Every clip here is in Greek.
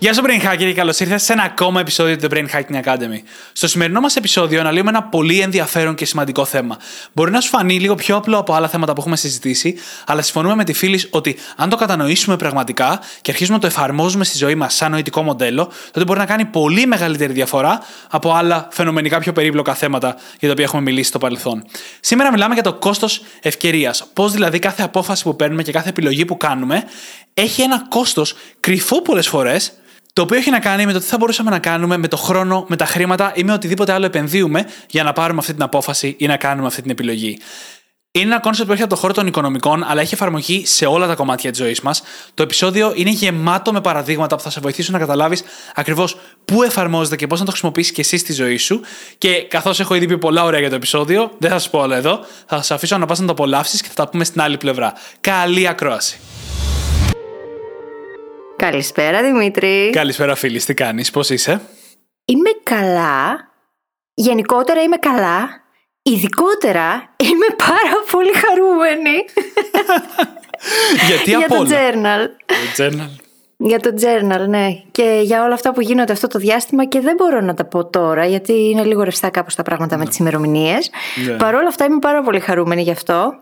Γεια σου, Brain Hacker, και καλώς ήρθατε σε ένα ακόμα επεισόδιο του The Brain Hacking Academy. Στο σημερινό μας επεισόδιο αναλύουμε ένα πολύ ενδιαφέρον και σημαντικό θέμα. Μπορεί να σου φανεί λίγο πιο απλό από άλλα θέματα που έχουμε συζητήσει, αλλά συμφωνούμε με τη φίλη ότι αν το κατανοήσουμε πραγματικά και αρχίσουμε να το εφαρμόζουμε στη ζωή μας σαν νοητικό μοντέλο, τότε μπορεί να κάνει πολύ μεγαλύτερη διαφορά από άλλα φαινομενικά πιο περίπλοκα θέματα για τα οποία έχουμε μιλήσει στο παρελθόν. Σήμερα μιλάμε για το κόστος ευκαιρίας. Πώς δηλαδή κάθε απόφαση που παίρνουμε και κάθε επιλογή που κάνουμε έχει ένα κόστος κρυφό πολλές φορές το οποίο έχει να κάνει με το τι θα μπορούσαμε να κάνουμε με το χρόνο, με τα χρήματα ή με οτιδήποτε άλλο επενδύουμε για να πάρουμε αυτή την απόφαση ή να κάνουμε αυτή την επιλογή. Είναι ένα κόνσεπτ που έρχεται από το χώρο των οικονομικών, αλλά έχει εφαρμογή σε όλα τα κομμάτια της ζωής μας. Το επεισόδιο είναι γεμάτο με παραδείγματα που θα σε βοηθήσουν να καταλάβεις ακριβώς πού εφαρμόζεται και πώς να το χρησιμοποιήσεις και εσύ στη ζωή σου. Και καθώς έχω ήδη πει πολλά ωραία για το επεισόδιο, δεν θα σας πω όλα εδώ. Θα σας αφήσω να πας να το απολαύσεις και θα τα πούμε στην άλλη πλευρά. Καλή ακρόαση. Καλησπέρα Δημήτρη. Καλησπέρα φίλη, τι κάνεις, πώς είσαι; Είμαι καλά. Γενικότερα είμαι καλά. Ειδικότερα είμαι πάρα πολύ χαρούμενη. Γιατί για από το όλα; journal. Το journal. Για το journal, ναι. Και για όλα αυτά που γίνονται αυτό το διάστημα και δεν μπορώ να τα πω τώρα γιατί είναι λίγο ρευστά κάπως τα πράγματα με τις ημερομηνίες. Ναι. Παρ' όλα αυτά είμαι πάρα πολύ χαρούμενη γι' αυτό.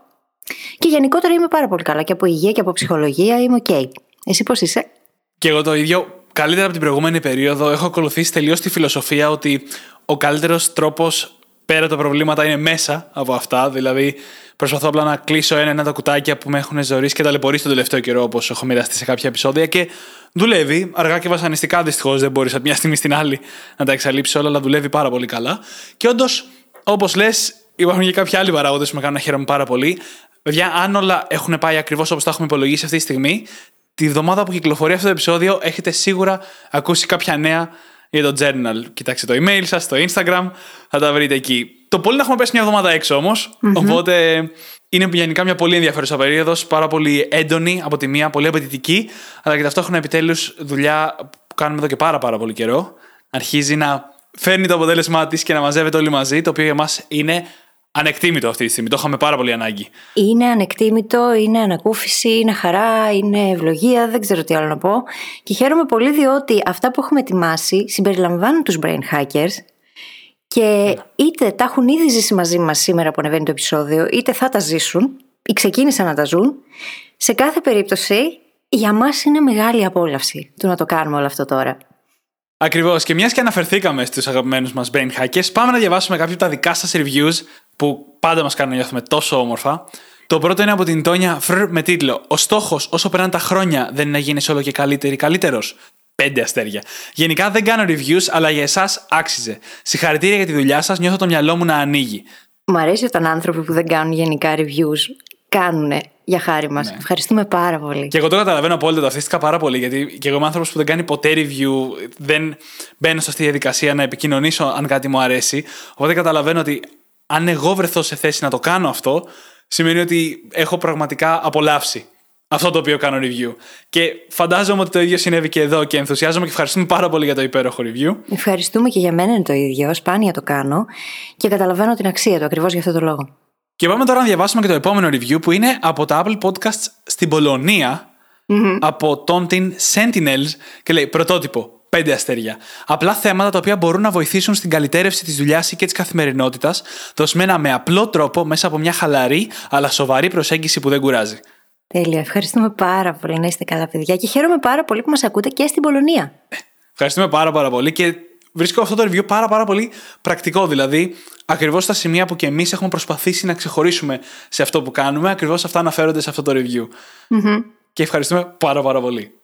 Και γενικότερα είμαι πάρα πολύ καλά και από υγεία και από ψυχολογία είμαι οκ. Εσύ πώς είσαι; Και εγώ το ίδιο, καλύτερα από την προηγούμενη περίοδο, έχω ακολουθήσει τελείως τη φιλοσοφία ότι ο καλύτερος τρόπος πέρα από τα προβλήματα είναι μέσα από αυτά. Δηλαδή, προσπαθώ απλά να κλείσω ένα-ένα τα κουτάκια που με έχουν ζωήσει και ταλαιπωρήσει τον τελευταίο καιρό, όπως έχω μοιραστεί σε κάποια επεισόδια. Και δουλεύει, αργά και βασανιστικά δυστυχώς. Δεν μπορείς από μια στιγμή στην άλλη να τα εξαλείψεις όλα, αλλά δουλεύει πάρα πολύ καλά. Και όντως, όπως λες, υπάρχουν και κάποιοι άλλοι παράγοντες που με κάνουν να χαίρομαι πάρα πολύ. Παιδιά, αν όλα έχουν πάει ακριβώς όπως τα έχουμε υπολογίσει αυτή τη στιγμή, τη βδομάδα που κυκλοφορεί αυτό το επεισόδιο έχετε σίγουρα ακούσει κάποια νέα για το journal. Κοιτάξτε το email σας, το Instagram, θα τα βρείτε εκεί. Το πολύ να έχουμε πέσει μια εβδομάδα έξω όμως, οπότε είναι γενικά μια πολύ ενδιαφέρουσα περίοδος, πάρα πολύ έντονη από τη μία, πολύ απαιτητική, αλλά και ταυτόχρονα επιτέλους δουλειά που κάνουμε εδώ και πάρα πάρα πολύ καιρό. Αρχίζει να φέρνει το αποτέλεσμά της και να μαζεύεται όλοι μαζί, το οποίο για μας είναι ανεκτήμητο αυτή τη στιγμή. Το είχαμε πάρα πολύ ανάγκη. Είναι ανεκτήμητο, είναι ανακούφιση, είναι χαρά, είναι ευλογία, δεν ξέρω τι άλλο να πω. Και χαίρομαι πολύ διότι αυτά που έχουμε ετοιμάσει συμπεριλαμβάνουν τους brain hackers και είτε τα έχουν ήδη ζήσει μαζί μας σήμερα που ανεβαίνει το επεισόδιο, είτε θα τα ζήσουν ή ξεκίνησαν να τα ζουν. Σε κάθε περίπτωση, για μας είναι μεγάλη απόλαυση του να το κάνουμε όλο αυτό τώρα. Ακριβώς. Και μιας και αναφερθήκαμε στους αγαπημένους μας brain hackers, πάμε να διαβάσουμε κάποια από τα δικά σας reviews που πάντα μας κάνουν να νιώθουμε τόσο όμορφα. Το πρώτο είναι από την Τόνια Φρ με τίτλο Ο στόχος όσο περνάνε τα χρόνια δεν είναι να γίνεις όλο και καλύτερη καλύτερος. Πέντε αστέρια. Γενικά δεν κάνω reviews, αλλά για εσάς άξιζε. Συγχαρητήρια για τη δουλειά σας, νιώθω το μυαλό μου να ανοίγει. Μου αρέσει όταν άνθρωποι που δεν κάνουν γενικά reviews κάνουν για χάρη μας. Ευχαριστούμε πάρα πολύ. Και εγώ το καταλαβαίνω απόλυτα, το αυτίστηκα πάρα πολύ, γιατί και εγώ είμαι άνθρωπος που δεν κάνει ποτέ review, δεν μπαίνω σε αυτή τη διαδικασία να επικοινωνήσω αν κάτι μου αρέσει. Οπότε καταλαβαίνω ότι αν εγώ βρεθώ σε θέση να το κάνω αυτό, σημαίνει ότι έχω πραγματικά απολαύσει αυτό το οποίο κάνω review. Και φαντάζομαι ότι το ίδιο συνέβη και εδώ και ενθουσιάζομαι και ευχαριστούμε πάρα πολύ για το υπέροχο review. Ευχαριστούμε και για μένα είναι το ίδιο. Σπάνια το κάνω και καταλαβαίνω την αξία του ακριβώς για αυτό το λόγο. Και πάμε τώρα να διαβάσουμε και το επόμενο review που είναι από τα Apple Podcasts στην πολωνια από τον την Sentinels και λέει πρωτότυπο. Πέντε αστέρια. Απλά θέματα τα οποία μπορούν να βοηθήσουν στην καλυτέρευση της δουλειάς ή και της καθημερινότητας, δοσμένα με απλό τρόπο μέσα από μια χαλαρή αλλά σοβαρή προσέγγιση που δεν κουράζει. Τέλεια. Ευχαριστούμε πάρα πολύ να είστε καλά, παιδιά. Και χαίρομαι πάρα πολύ που μας ακούτε και στην Πολωνία. Ευχαριστούμε πάρα πάρα πολύ και βρίσκω αυτό το review πάρα πάρα πολύ πρακτικό. Δηλαδή, ακριβώς στα σημεία που και εμείς έχουμε προσπαθήσει να ξεχωρίσουμε σε αυτό που κάνουμε, ακριβώς αυτά αναφέρονται σε αυτό το review. Και ευχαριστούμε πάρα πάρα πολύ.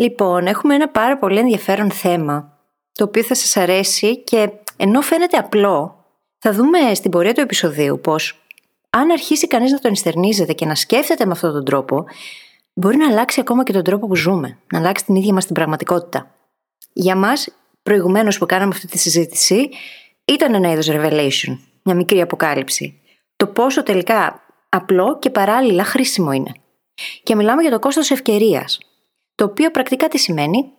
Λοιπόν, έχουμε ένα πάρα πολύ ενδιαφέρον θέμα, το οποίο θα σας αρέσει και ενώ φαίνεται απλό, θα δούμε στην πορεία του επεισοδίου πως αν αρχίσει κανείς να τον ενστερνίζεται και να σκέφτεται με αυτόν τον τρόπο, μπορεί να αλλάξει ακόμα και τον τρόπο που ζούμε, να αλλάξει την ίδια μας την πραγματικότητα. Για μας, προηγουμένως που κάναμε αυτή τη συζήτηση, ήταν ένα είδος revelation, μια μικρή αποκάλυψη. Το πόσο τελικά απλό και παράλληλα χρήσιμο είναι. Και μιλάμε για το κόστος ευκαιρίας, το οποίο πρακτικά τι σημαίνει;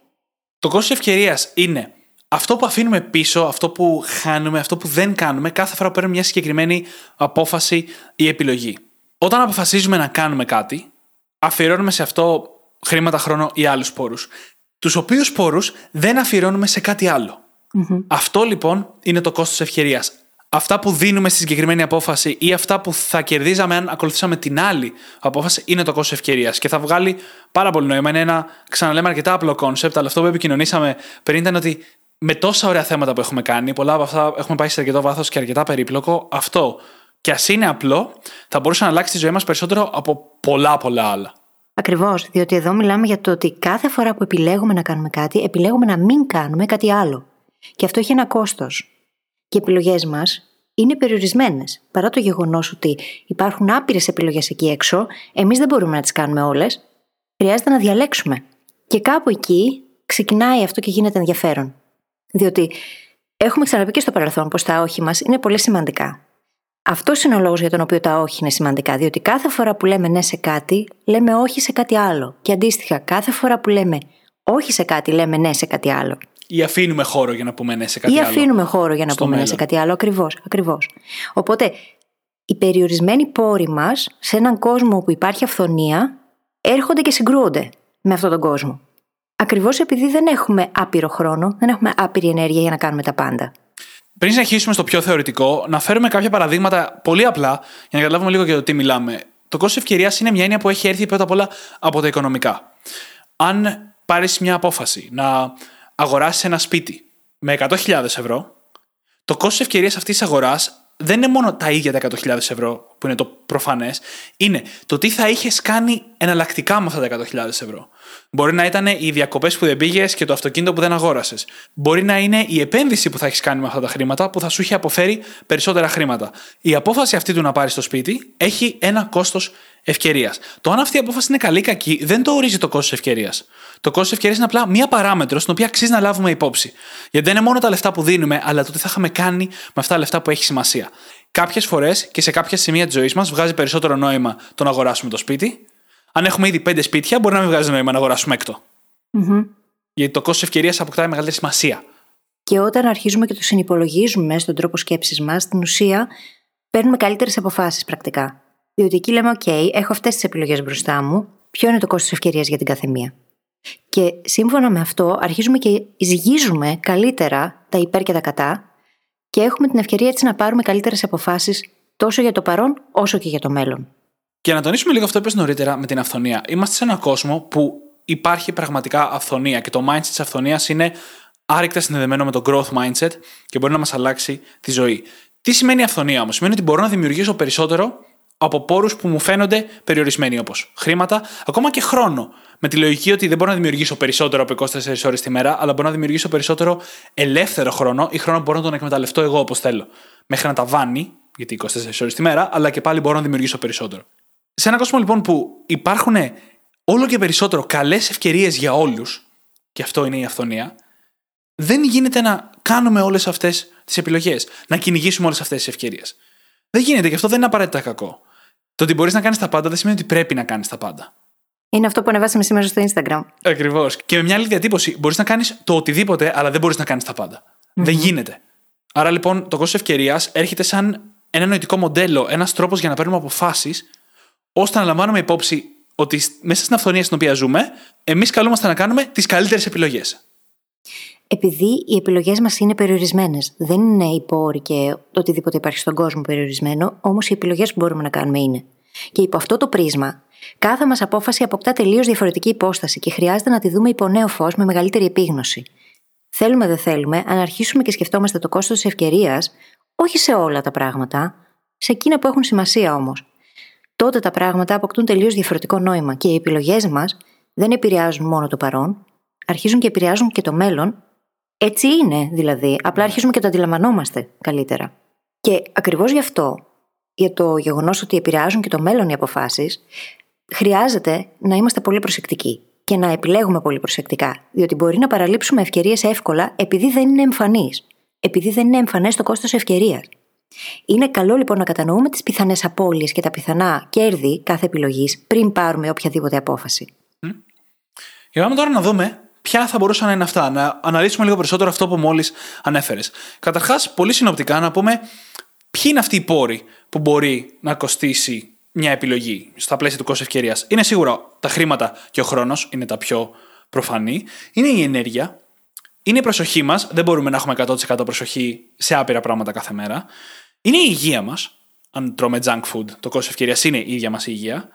Το κόστος ευκαιρίας είναι αυτό που αφήνουμε πίσω, αυτό που χάνουμε, αυτό που δεν κάνουμε κάθε φορά που παίρνουμε μια συγκεκριμένη απόφαση ή επιλογή. Όταν αποφασίζουμε να κάνουμε κάτι, αφιερώνουμε σε αυτό χρήματα, χρόνο ή άλλους πόρους. Τους οποίους πόρους δεν αφιερώνουμε σε κάτι Αυτό λοιπόν είναι το κόστος ευκαιρίας. Αυτά που δίνουμε στη συγκεκριμένη απόφαση ή αυτά που θα κερδίζαμε αν ακολουθήσαμε την άλλη απόφαση είναι το κόστος ευκαιρίας. Και θα βγάλει πάρα πολύ νόημα. Είναι ένα, ξαναλέμε, αρκετά απλό κόνσεπτ, αλλά αυτό που επικοινωνήσαμε πριν ήταν ότι με τόσα ωραία θέματα που έχουμε κάνει, πολλά από αυτά έχουμε πάει σε αρκετό βάθος και αρκετά περίπλοκο, αυτό και ας είναι απλό, θα μπορούσε να αλλάξει τη ζωή μας περισσότερο από πολλά πολλά άλλα. Ακριβώς, διότι εδώ μιλάμε για το ότι κάθε φορά που επιλέγουμε να κάνουμε κάτι, επιλέγουμε να μην κάνουμε κάτι άλλο. Και αυτό έχει ένα κόστος. Και οι επιλογές μας είναι περιορισμένες. Παρά το γεγονός ότι υπάρχουν άπειρες επιλογές εκεί έξω, εμείς δεν μπορούμε να τις κάνουμε όλες. Χρειάζεται να διαλέξουμε. Και κάπου εκεί ξεκινάει αυτό και γίνεται ενδιαφέρον. Διότι έχουμε ξαναπεί και στο παρελθόν πως τα όχι μας είναι πολύ σημαντικά. Αυτός είναι ο λόγος για τον οποίο τα όχι είναι σημαντικά. Διότι κάθε φορά που λέμε ναι σε κάτι, λέμε όχι σε κάτι άλλο. Και αντίστοιχα, κάθε φορά που λέμε όχι σε κάτι, λέμε ναι σε κάτι άλλο. Ή αφήνουμε χώρο για να πούμε ναι σε κάτι Ή άλλο. Ή αφήνουμε χώρο για να πούμε ναι σε κάτι άλλο. Ακριβώς. Ακριβώς. Οπότε, οι περιορισμένοι πόροι μας σε έναν κόσμο όπου υπάρχει αυθονία έρχονται και συγκρούονται με αυτόν τον κόσμο. Ακριβώς επειδή δεν έχουμε άπειρο χρόνο, δεν έχουμε άπειρη ενέργεια για να κάνουμε τα πάντα. Πριν συνεχίσουμε στο πιο θεωρητικό, να φέρουμε κάποια παραδείγματα πολύ απλά για να καταλάβουμε λίγο για το τι μιλάμε. Το κόστος ευκαιρίας είναι μια έννοια που έχει έρθει πρώτα απ' όλα από τα οικονομικά. Αν πάρεις μια απόφαση να αγοράσει ένα σπίτι με 100.000 ευρώ, το κόστο ευκαιρίας αυτής της αγοράς δεν είναι μόνο τα ίδια τα 100.000 ευρώ που είναι το προφανές, είναι το τι θα είχες κάνει εναλλακτικά με αυτά τα 100.000 ευρώ. Μπορεί να ήταν οι διακοπές που δεν πήγες και το αυτοκίνητο που δεν αγόρασες. Μπορεί να είναι η επένδυση που θα έχεις κάνει με αυτά τα χρήματα που θα σου έχει αποφέρει περισσότερα χρήματα. Η απόφαση αυτή του να πάρεις το σπίτι έχει ένα κόστος ευκαιρίας. Το αν αυτή η απόφαση είναι καλή ή κακή δεν το ορίζει το κόστος ευκαιρίας. Το κόστος ευκαιρίας είναι απλά μία παράμετρος στην οποία αξίζει να λάβουμε υπόψη. Γιατί δεν είναι μόνο τα λεφτά που δίνουμε, αλλά το τι θα είχαμε κάνει με αυτά τα λεφτά που έχει σημασία. Κάποιες φορές και σε κάποια σημεία της ζωής μας βγάζει περισσότερο νόημα το να αγοράσουμε το σπίτι. Αν έχουμε ήδη πέντε σπίτια, μπορεί να μην βγάζει νόημα να αγοράσουμε έκτο. Mm-hmm. Γιατί το κόστος ευκαιρίας αποκτάει μεγαλύτερη σημασία. Και όταν αρχίζουμε και το συνυπολογίζουμε στον τρόπο σκέψης μας, στην ουσία παίρνουμε καλύτερες αποφάσεις πρακτικά. Διότι εκεί λέμε: OK, έχω αυτές τις επιλογές μπροστά μου. Ποιο είναι το κόστος ευκαιρίας για την καθεμία. Και σύμφωνα με αυτό, αρχίζουμε και ζυγίζουμε καλύτερα τα υπέρ και τα κατά και έχουμε την ευκαιρία έτσι να πάρουμε καλύτερες αποφάσεις τόσο για το παρόν όσο και για το μέλλον. Και να τονίσουμε λίγο αυτό που είπες νωρίτερα με την αυθονία. Είμαστε σε έναν κόσμο που υπάρχει πραγματικά αυθονία και το mindset της αυθονίας είναι άρρηκτα συνδεδεμένο με το growth mindset και μπορεί να μας αλλάξει τη ζωή. Τι σημαίνει αυθονία όμως, Σημαίνει ότι μπορώ να δημιουργήσω περισσότερο από πόρους που μου φαίνονται περιορισμένοι, όπως χρήματα, ακόμα και χρόνο. Με τη λογική ότι δεν μπορώ να δημιουργήσω περισσότερο από 24 ώρες τη μέρα, αλλά μπορώ να δημιουργήσω περισσότερο ελεύθερο χρόνο ή χρόνο που μπορώ να τον εκμεταλλευτώ εγώ όπως θέλω. Μέχρι να τα βάνει, γιατί 24 ώρες τη μέρα, αλλά και πάλι μπορώ να δημιουργήσω περισσότερο. Σε έναν κόσμο λοιπόν που υπάρχουν όλο και περισσότερο καλές ευκαιρίες για όλους, και αυτό είναι η αυθονία, δεν γίνεται να κάνουμε όλες αυτές τις επιλογές, να κυνηγήσουμε όλες αυτές τις ευκαιρίες. Δεν γίνεται και αυτό δεν είναι απαραίτητα κακό. Το ότι μπορείς να κάνεις τα πάντα δεν σημαίνει ότι πρέπει να κάνεις τα πάντα. Είναι αυτό που ανεβάσαμε σήμερα στο Instagram. Ακριβώς. Και με μια άλλη διατύπωση, μπορείς να κάνεις το οτιδήποτε, αλλά δεν μπορείς να κάνεις τα παντα Δεν γίνεται. Άρα λοιπόν το κόστος ευκαιρίας έρχεται σαν ένα νοητικό μοντέλο, ένας τρόπος για να παίρνουμε αποφάσεις, ώστε να λαμβάνουμε υπόψη ότι μέσα στην αυθονία στην οποία ζούμε, εμείς καλούμαστε να κάνουμε τις καλύτερες επιλογές. Επειδή οι επιλογές μας είναι περιορισμένες, δεν είναι οι πόροι και οτιδήποτε υπάρχει στον κόσμο περιορισμένο, όμως οι επιλογές που μπορούμε να κάνουμε είναι. Και υπό αυτό το πρίσμα, κάθε μας απόφαση αποκτά τελείως διαφορετική υπόσταση και χρειάζεται να τη δούμε υπό νέο φως με μεγαλύτερη επίγνωση. Θέλουμε δεν θέλουμε, αν αρχίσουμε και σκεφτόμαστε το κόστος της ευκαιρίας, όχι σε όλα τα πράγματα, σε εκείνα που έχουν σημασία όμως. Τότε τα πράγματα αποκτούν τελείως διαφορετικό νόημα και οι επιλογές μας δεν επηρεάζουν μόνο το παρόν, αρχίζουν και επηρεάζουν και το μέλλον. Έτσι είναι δηλαδή, απλά αρχίζουμε και το αντιλαμβανόμαστε καλύτερα. Και ακριβώς γι' αυτό, για το γεγονός ότι επηρεάζουν και το μέλλον οι αποφάσεις, χρειάζεται να είμαστε πολύ προσεκτικοί και να επιλέγουμε πολύ προσεκτικά, διότι μπορεί να παραλείψουμε ευκαιρίες εύκολα επειδή δεν είναι εμφανείς. Επειδή δεν είναι εμφανές το κόστος ευκαιρίας. Είναι καλό λοιπόν να κατανοούμε τις πιθανές απώλειες και τα πιθανά κέρδη κάθε επιλογής πριν πάρουμε οποιαδήποτε απόφαση. Και πάμε τώρα να δούμε ποια θα μπορούσαν να είναι αυτά; Να αναλύσουμε λίγο περισσότερο αυτό που μόλις ανέφερες. Καταρχάς, πολύ συνοπτικά να πούμε ποιοι είναι αυτοί οι πόροι που μπορεί να κοστίσει μια επιλογή στα πλαίσια του κόστου ευκαιρίας; Είναι σίγουρα τα χρήματα και ο χρόνος, είναι τα πιο προφανή. Είναι η ενέργεια. Είναι η προσοχή μας. Δεν μπορούμε να έχουμε 100% προσοχή σε άπειρα πράγματα κάθε μέρα. Είναι η υγεία μας. Αν τρώμε junk food, το κόστος ευκαιρίας είναι η ίδια μας η υγεια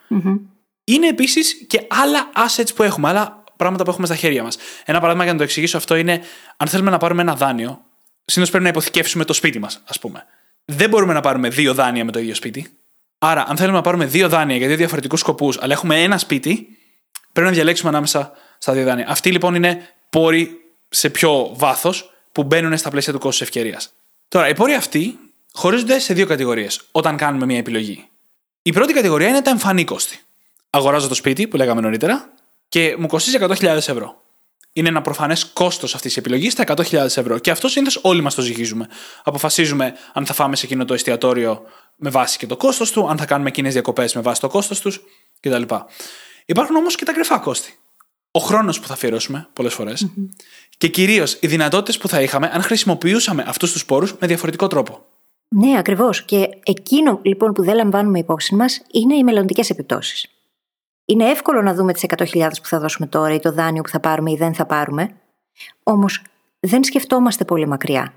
Είναι επίσης και άλλα assets που έχουμε, άλλα πράγματα που έχουμε στα χέρια μας. Ένα παράδειγμα για να το εξηγήσω αυτό είναι, αν θέλουμε να πάρουμε ένα δάνειο, συνήθως πρέπει να υποθηκεύσουμε το σπίτι μας, ας πούμε. Δεν μπορούμε να πάρουμε δύο δάνεια με το ίδιο σπίτι. Άρα, αν θέλουμε να πάρουμε δύο δάνεια για δύο διαφορετικούς σκοπούς, αλλά έχουμε ένα σπίτι, πρέπει να διαλέξουμε ανάμεσα στα δύο δάνεια. Αυτοί λοιπόν είναι πόροι σε πιο βάθος που μπαίνουν στα πλαίσια του κόστου ευκαιρίας. Τώρα, οι πόροι αυτοί χωρίζονται σε δύο κατηγορίες όταν κάνουμε μια επιλογή. Η πρώτη κατηγορία είναι τα εμφανή κόστη. Αγοράζω το σπίτι που λέγαμε νωρίτερα και μου κοστίζει 100.000 ευρώ. Είναι ένα προφανές κόστος αυτής της επιλογής στα 100.000 ευρώ. Και αυτό συνήθως όλοι μας το ζυγίζουμε. Αποφασίζουμε αν θα φάμε σε εκείνο το εστιατόριο με βάση και το κόστος του, αν θα κάνουμε εκείνε διακοπές με βάση το κόστος τους κτλ. Υπάρχουν όμως και τα κρυφά κόστη. Ο χρόνος που θα αφιερώσουμε πολλές και κυρίως οι δυνατότητες που θα είχαμε αν χρησιμοποιούσαμε αυτούς τους πόρου με διαφορετικό τρόπο. Ναι, ακριβώς. Και εκείνο λοιπόν που δεν λαμβάνουμε υπόψη μας είναι οι μελλοντικές επιπτώσεις. Είναι εύκολο να δούμε τις 100.000 που θα δώσουμε τώρα ή το δάνειο που θα πάρουμε ή δεν θα πάρουμε. Όμως δεν σκεφτόμαστε πολύ μακριά.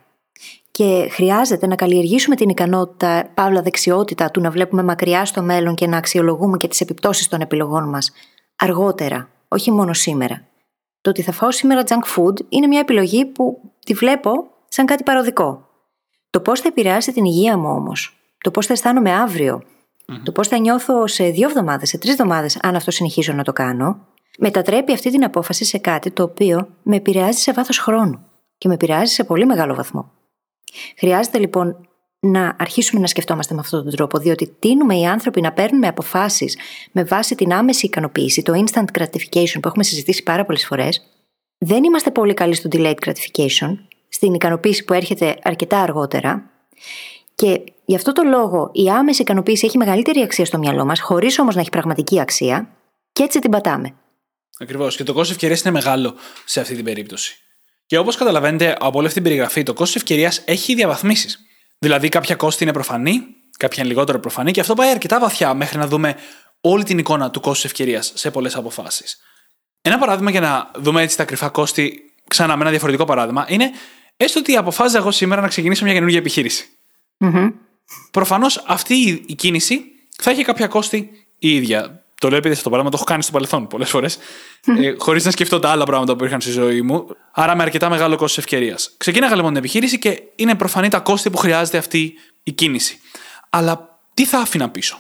Και χρειάζεται να καλλιεργήσουμε την ικανότητα, παύλα δεξιότητα του να βλέπουμε μακριά στο μέλλον και να αξιολογούμε και τις επιπτώσεις των επιλογών μας αργότερα, όχι μόνο σήμερα. Το ότι θα φάω σήμερα junk food είναι μια επιλογή που τη βλέπω σαν κάτι παροδικό. Το πώς θα επηρεάσει την υγεία μου όμως, το πώς θα αισθάνομαι αύριο, το πώς θα νιώθω σε δύο εβδομάδες, σε τρεις εβδομάδες, αν αυτό συνεχίζω να το κάνω, μετατρέπει αυτή την απόφαση σε κάτι το οποίο με επηρεάζει σε βάθος χρόνου και με επηρεάζει σε πολύ μεγάλο βαθμό. Χρειάζεται λοιπόν να αρχίσουμε να σκεφτόμαστε με αυτόν τον τρόπο, διότι τίνουμε οι άνθρωποι να παίρνουμε αποφάσεις με βάση την άμεση ικανοποίηση, το instant gratification που έχουμε συζητήσει πάρα πολλές φορές. Δεν είμαστε πολύ καλοί στο delayed gratification, στην ικανοποίηση που έρχεται αρκετά αργότερα. Και γι' αυτό το λόγο η άμεση ικανοποίηση έχει μεγαλύτερη αξία στο μυαλό μας, χωρίς όμως να έχει πραγματική αξία, και έτσι την πατάμε. Ακριβώς. Και το κόστο ευκαιρίας είναι μεγάλο σε αυτή την περίπτωση. Και όπως καταλαβαίνετε από όλη αυτή την περιγραφή, το κόστο ευκαιρίας έχει διαβαθμίσεις. Δηλαδή, κάποια κόστη είναι προφανή, κάποια είναι λιγότερο προφανή, και αυτό πάει αρκετά βαθιά μέχρι να δούμε όλη την εικόνα του κόστου ευκαιρίας σε πολλές αποφάσεις. Ένα παράδειγμα για να δούμε έτσι τα κρυφά κόστη, ξανά με ένα διαφορετικό παράδειγμα, είναι έστω ότι αποφάσιζα εγώ σήμερα να ξεκινήσω μια καινούργια επιχείρηση. Mm-hmm. Προφανώς αυτή η κίνηση θα έχει κάποια κόστη η ίδια. Το λέω επειδή αυτό το πράγμα το έχω κάνει στο παρελθόν πολλές φορές, ε, χωρίς να σκεφτώ τα άλλα πράγματα που είχαν στη ζωή μου. Άρα με αρκετά μεγάλο κόστος ευκαιρίας. Ξεκίναγα λοιπόν την επιχείρηση και είναι προφανή τα κόστη που χρειάζεται αυτή η κίνηση. Αλλά τι θα άφηνα πίσω;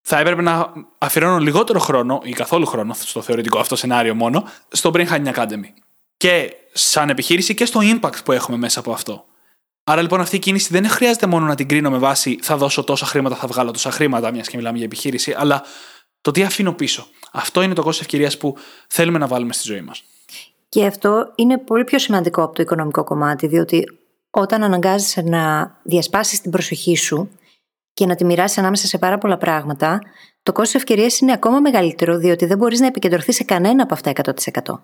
Θα έπρεπε να αφιερώνω λιγότερο χρόνο ή καθόλου χρόνο, στο θεωρητικό αυτό σενάριο μόνο, στο Brain Hacking Academy. Και σαν επιχείρηση και στο impact που έχουμε μέσα από αυτό. Άρα λοιπόν αυτή η κίνηση δεν χρειάζεται μόνο να την κρίνω με βάση θα δώσω τόσα χρήματα, θα βγάλω τόσα χρήματα, μιας και μιλάμε για επιχείρηση, αλλά το τι αφήνω πίσω. Αυτό είναι το κόστος ευκαιρίας που θέλουμε να βάλουμε στη ζωή μας. Και αυτό είναι πολύ πιο σημαντικό από το οικονομικό κομμάτι, διότι όταν αναγκάζεσαι να διασπάσεις την προσοχή σου και να τη μοιράσεις ανάμεσα σε πάρα πολλά πράγματα, το κόστος ευκαιρίας είναι ακόμα μεγαλύτερο, διότι δεν μπορείς να επικεντρωθείς σε κανένα από αυτά 100%.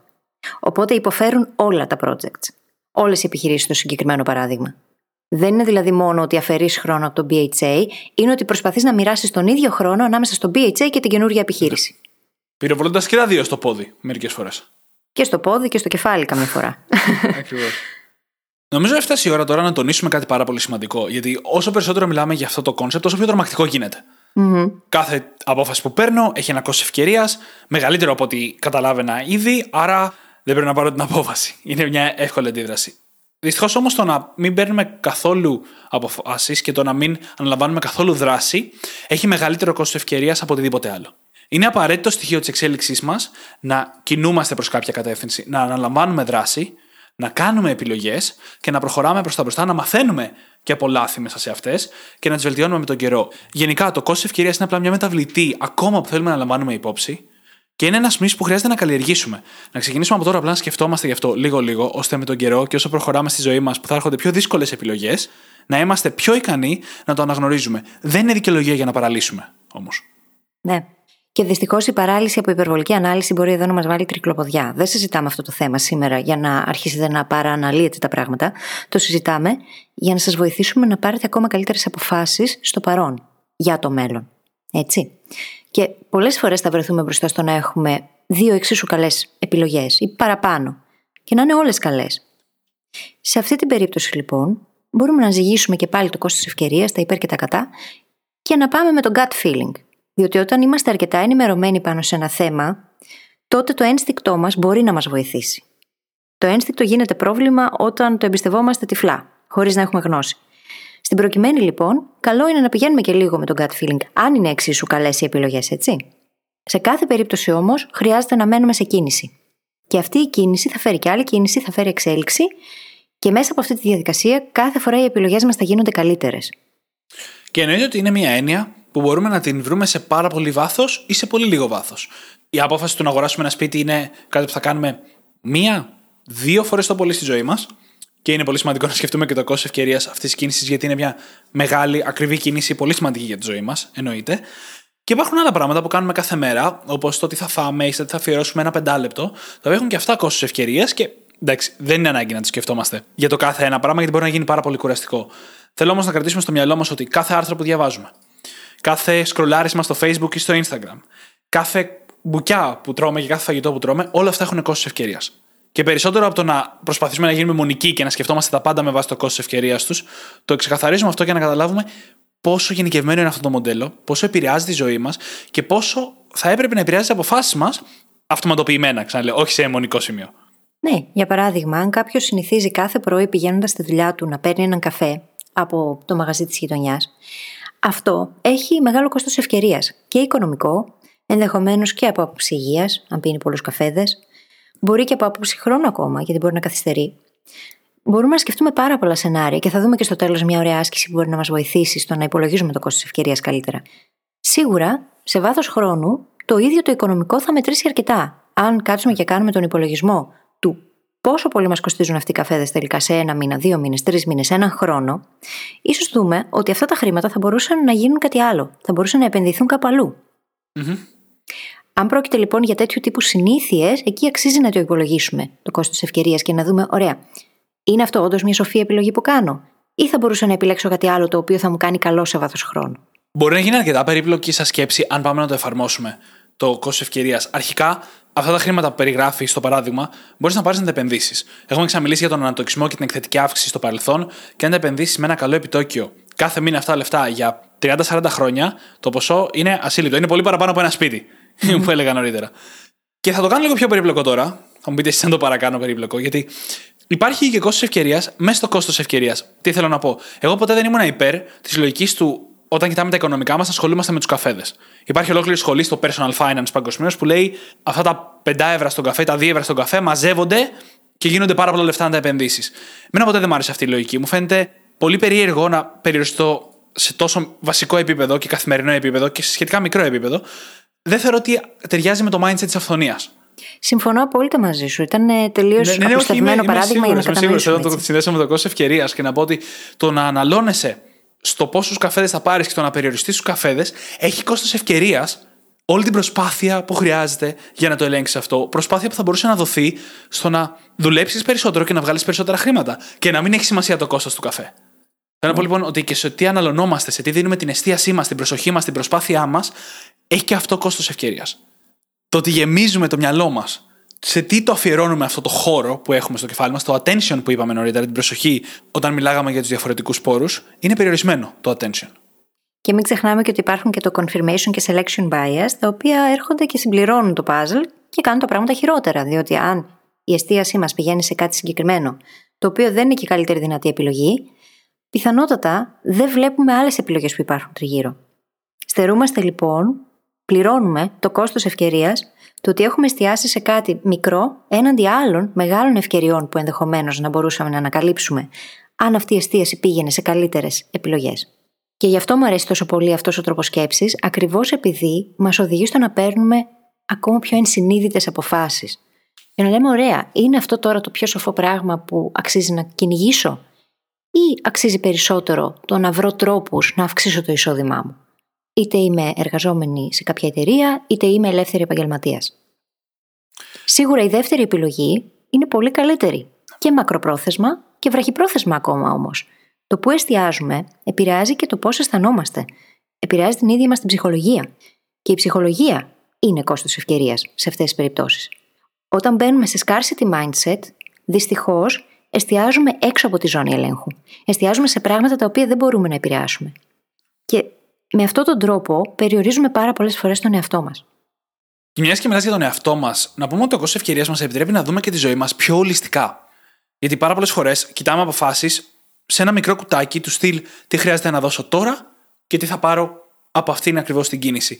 Οπότε υποφέρουν όλα τα projects. Όλες οι επιχειρήσεις στο συγκεκριμένο παράδειγμα. Δεν είναι δηλαδή μόνο ότι αφαιρείς χρόνο από το BHA, είναι ότι προσπαθείς να μοιράσεις τον ίδιο χρόνο ανάμεσα στο BHA και την καινούργια επιχείρηση. Πυροβολώντας και τα δύο στο πόδι, μερικές φορές. Και στο πόδι και στο κεφάλι, καμιά φορά. Ακριβώς. Νομίζω έφτασε η ώρα τώρα να τονίσουμε κάτι πάρα πολύ σημαντικό. Γιατί όσο περισσότερο μιλάμε για αυτό το κόνσεπτ, τόσο πιο τρομακτικό Κάθε απόφαση που παίρνω έχει ένα κόστος ευκαιρίας, μεγαλύτερο από ό,τι καταλάβαινα ήδη, άρα δεν πρέπει να πάρω την απόφαση. Είναι μια εύκολη αντίδραση. Δυστυχώς όμως το να μην παίρνουμε καθόλου αποφάσεις και το να μην αναλαμβάνουμε καθόλου δράση έχει μεγαλύτερο κόστος ευκαιρίας από οτιδήποτε άλλο. Είναι απαραίτητο στοιχείο της εξέλιξής μας να κινούμαστε προς κάποια κατεύθυνση, να αναλαμβάνουμε δράση, να κάνουμε επιλογές και να προχωράμε προς τα μπροστά, να μαθαίνουμε και από λάθη μέσα σε αυτές και να τις βελτιώνουμε με τον καιρό. Γενικά, το κόστος ευκαιρίας είναι απλά μια μεταβλητή ακόμα που θέλουμε να λαμβάνουμε υπόψη Και είναι ένας μυς που χρειάζεται να καλλιεργήσουμε. Να ξεκινήσουμε από τώρα απλά να σκεφτόμαστε γι' αυτό λίγο-λίγο, ώστε με τον καιρό και όσο προχωράμε στη ζωή μας που θα έρχονται πιο δύσκολες επιλογές, να είμαστε πιο ικανοί να το αναγνωρίζουμε. Δεν είναι δικαιολογία για να παραλύσουμε όμως. Ναι. Και δυστυχώς η παράλυση από υπερβολική ανάλυση μπορεί εδώ να μας βάλει τρικλοποδιά. Δεν συζητάμε αυτό το θέμα σήμερα για να αρχίσετε να παρααναλύετε τα πράγματα. Το συζητάμε για να σας βοηθήσουμε να πάρετε ακόμα καλύτερες αποφάσεις στο παρόν για το μέλλον. Έτσι. Και πολλές φορές θα βρεθούμε μπροστά στο να έχουμε δύο εξίσου καλές επιλογές ή παραπάνω. Και να είναι όλες καλές. Σε αυτή την περίπτωση λοιπόν, μπορούμε να ζυγίσουμε και πάλι το κόστος ευκαιρίας, τα υπέρ και τα κατά, και να πάμε με το gut feeling. Διότι όταν είμαστε αρκετά ενημερωμένοι πάνω σε ένα θέμα, τότε το ένστικτό μας μπορεί να μας βοηθήσει. Το ένστικτο γίνεται πρόβλημα όταν το εμπιστευόμαστε τυφλά, χωρίς να έχουμε γνώση. Στην προκειμένη λοιπόν, καλό είναι να πηγαίνουμε και λίγο με τον gut feeling, αν είναι εξίσου καλές οι επιλογές, έτσι. Σε κάθε περίπτωση όμως, χρειάζεται να μένουμε σε κίνηση. Και αυτή η κίνηση θα φέρει και άλλη κίνηση, θα φέρει εξέλιξη, και μέσα από αυτή τη διαδικασία, κάθε φορά οι επιλογές μας θα γίνονται καλύτερες. Και εννοείται ότι είναι μια έννοια που μπορούμε να την βρούμε σε πάρα πολύ βάθος ή σε πολύ λίγο βάθος. Η απόφαση του να αγοράσουμε ένα σπίτι είναι κάτι που θα κάνουμε μία, δύο φορές το πολύ στη ζωή μας. Και είναι πολύ σημαντικό να σκεφτούμε και το κόστο ευκαιρίας αυτής της κίνησης, γιατί είναι μια μεγάλη, ακριβή κίνηση, πολύ σημαντική για τη ζωή μας, εννοείται. Και υπάρχουν άλλα πράγματα που κάνουμε κάθε μέρα, όπως το τι θα φάμε ή το τι θα αφιερώσουμε ένα πεντάλεπτο, τα οποία έχουν και αυτά κόστο ευκαιρίας και εντάξει, δεν είναι ανάγκη να το σκεφτόμαστε για το κάθε ένα πράγμα, γιατί μπορεί να γίνει πάρα πολύ κουραστικό. Θέλω όμως να κρατήσουμε στο μυαλό μας ότι κάθε άρθρο που διαβάζουμε, κάθε σκρολάρισμα στο Facebook ή στο Instagram, κάθε μπουκιά που τρώμε και κάθε φαγητό που τρώμε, όλα αυτά έχουν κόστο ευκαιρίας. Και περισσότερο από το να προσπαθήσουμε να γίνουμε μονικοί και να σκεφτόμαστε τα πάντα με βάση το κόστος ευκαιρίας τους, το ξεκαθαρίζουμε αυτό για να καταλάβουμε πόσο γενικευμένο είναι αυτό το μοντέλο, πόσο επηρεάζει τη ζωή μας και πόσο θα έπρεπε να επηρεάζει τις αποφάσεις μας αυτοματοποιημένα, ξαναλέω, όχι σε μονικό σημείο. Ναι, για παράδειγμα, αν κάποιος συνηθίζει κάθε πρωί πηγαίνοντας στη δουλειά του να παίρνει έναν καφέ από το μαγαζί της γειτονιάς, αυτό έχει μεγάλο κόστος ευκαιρίας και οικονομικό, ενδεχομένως και από άποψη υγείας, αν πίνει πολλούς καφέδες, μπορεί και από άποψη χρόνου ακόμα, γιατί μπορεί να καθυστερεί. Μπορούμε να σκεφτούμε πάρα πολλά σενάρια και θα δούμε και στο τέλος μια ωραία άσκηση που μπορεί να μας βοηθήσει στο να υπολογίζουμε το κόστος ευκαιρίας καλύτερα. Σίγουρα, σε βάθος χρόνου, το ίδιο το οικονομικό θα μετρήσει αρκετά. Αν κάτσουμε και κάνουμε τον υπολογισμό του πόσο πολύ μας κοστίζουν αυτοί οι καφέδες τελικά σε ένα μήνα, δύο μήνες, τρεις μήνες, έναν χρόνο, ίσως δούμε ότι αυτά τα χρήματα θα μπορούσαν να γίνουν κάτι άλλο. Θα μπορούσαν να επενδυθούν κάπου αλλού. Mm-hmm. Αν πρόκειται λοιπόν για τέτοιου τύπου συνήθειες, εκεί αξίζει να το υπολογίσουμε το κόστος ευκαιρίας και να δούμε, ωραία, είναι αυτό όντως μια σοφή επιλογή που κάνω, ή θα μπορούσα να επιλέξω κάτι άλλο το οποίο θα μου κάνει καλό σε βάθος χρόνου; Μπορεί να γίνει αρκετά περίπλοκη σα σκέψη αν πάμε να το εφαρμόσουμε το κόστος ευκαιρίας. Αρχικά, αυτά τα χρήματα που περιγράφεις στο παράδειγμα, μπορείς να πάρεις να τα επενδύσεις. Έχουμε ξαμιλήσει για τον ανατοκισμό και την εκθετική αύξηση στο παρελθόν και αν τα επενδύσεις με ένα καλό επιτόκιο κάθε μήνα αυτά τα λεφτά για 30-40 χρόνια, το ποσό είναι ασύλληπτο. Είναι πολύ παραπάνω από ένα σπίτι, που έλεγα νωρίτερα. Και θα το κάνω λίγο πιο περίπλοκο τώρα. Θα μου πείτε εσείς αν το παρακάνω περίπλοκο, γιατί υπάρχει και κόστος ευκαιρίας μέσα στο κόστος ευκαιρίας. Τι θέλω να πω. Εγώ ποτέ δεν ήμουν υπέρ της λογικής του όταν κοιτάμε τα οικονομικά μας, ασχολούμαστε με τους καφέδες. Υπάρχει ολόκληρη σχολή στο personal finance παγκοσμίως που λέει αυτά τα 5 ευρώ στον καφέ, τα 2 ευρώ στον καφέ μαζεύονται και γίνονται πάρα πολλά λεφτά να τα επενδύσεις. Μένα ποτέ δεν μου άρεσε αυτή η λογική. Μου φαίνεται πολύ περίεργο να περιοριστώ σε τόσο βασικό επίπεδο και καθημερινό επίπεδο και σε σχετικά μικρό επίπεδο. Δεν θεωρώ ότι ταιριάζει με το mindset της αυθονίας. Συμφωνώ απόλυτα μαζί σου. Ήταν τελείως ναι, ναι, ναι, παράδειγμα για να κατανοήσουμε. Θέλω να το συνδέσω με το κόστο ευκαιρία και να πω ότι το να αναλώνεσαι στο πόσους καφέδες θα πάρεις και το να περιοριστείς στους καφέδες έχει κόστος ευκαιρίας όλη την προσπάθεια που χρειάζεται για να το ελέγξεις αυτό. Προσπάθεια που θα μπορούσε να δοθεί στο να δουλέψεις περισσότερο και να βγάλεις περισσότερα χρήματα. Και να μην έχει σημασία το κόστος του καφέ. Θέλω να πω λοιπόν ότι και σε τι αναλωνόμαστε, σε τι δίνουμε την εστίασή μας, την προσοχή μας, την προσπάθειά μας, έχει και αυτό κόστος ευκαιρίας. Το ότι γεμίζουμε το μυαλό μας σε τι το αφιερώνουμε αυτό το χώρο που έχουμε στο κεφάλι μας, το attention που είπαμε νωρίτερα, την προσοχή όταν μιλάγαμε για τους διαφορετικούς πόρους, είναι περιορισμένο το attention. Και μην ξεχνάμε και ότι υπάρχουν και το confirmation και selection bias, τα οποία έρχονται και συμπληρώνουν το puzzle και κάνουν τα πράγματα χειρότερα. Διότι αν η εστίασή μας πηγαίνει σε κάτι συγκεκριμένο, το οποίο δεν είναι και η καλύτερη δυνατή επιλογή, πιθανότατα δεν βλέπουμε άλλες επιλογές που υπάρχουν τριγύρω. Στερούμαστε λοιπόν, πληρώνουμε το κόστος ευκαιρίας το ότι έχουμε εστιάσει σε κάτι μικρό έναντι άλλων μεγάλων ευκαιριών που ενδεχομένως να μπορούσαμε να ανακαλύψουμε, αν αυτή η εστίαση πήγαινε σε καλύτερες επιλογές. Και γι' αυτό μου αρέσει τόσο πολύ αυτός ο τρόπος σκέψης, ακριβώς επειδή μας οδηγεί στο να παίρνουμε ακόμα πιο ενσυνείδητες αποφάσεις. Για να λέμε, ωραία, είναι αυτό τώρα το πιο σοφό πράγμα που αξίζει να κυνηγήσω, ή αξίζει περισσότερο το να βρω τρόπους να αυξήσω το εισόδημά μου; Είτε είμαι εργαζόμενη σε κάποια εταιρεία, είτε είμαι ελεύθερη επαγγελματίας. Σίγουρα η δεύτερη επιλογή είναι πολύ καλύτερη και μακροπρόθεσμα και βραχυπρόθεσμα ακόμα όμως. Το που εστιάζουμε επηρεάζει και το πώς αισθανόμαστε. Επηρεάζει την ίδια μας την ψυχολογία. Και η ψυχολογία είναι κόστος ευκαιρίας σε αυτές τις περιπτώσεις. Όταν μπαίνουμε σε scarcity mindset, δυστυχώς εστιάζουμε έξω από τη ζώνη ελέγχου. Εστιάζουμε σε πράγματα τα οποία δεν μπορούμε να επηρεάσουμε. Και με αυτόν τον τρόπο περιορίζουμε πάρα πολλές φορές τον εαυτό μας. Και μιας και μιλάς για τον εαυτό μας, να πούμε ότι το κόστος ευκαιρίας μας επιτρέπει να δούμε και τη ζωή μας πιο ολιστικά. Γιατί πάρα πολλές φορές κοιτάμε αποφάσεις σε ένα μικρό κουτάκι του στυλ τι χρειάζεται να δώσω τώρα και τι θα πάρω από αυτήν ακριβώς την κίνηση.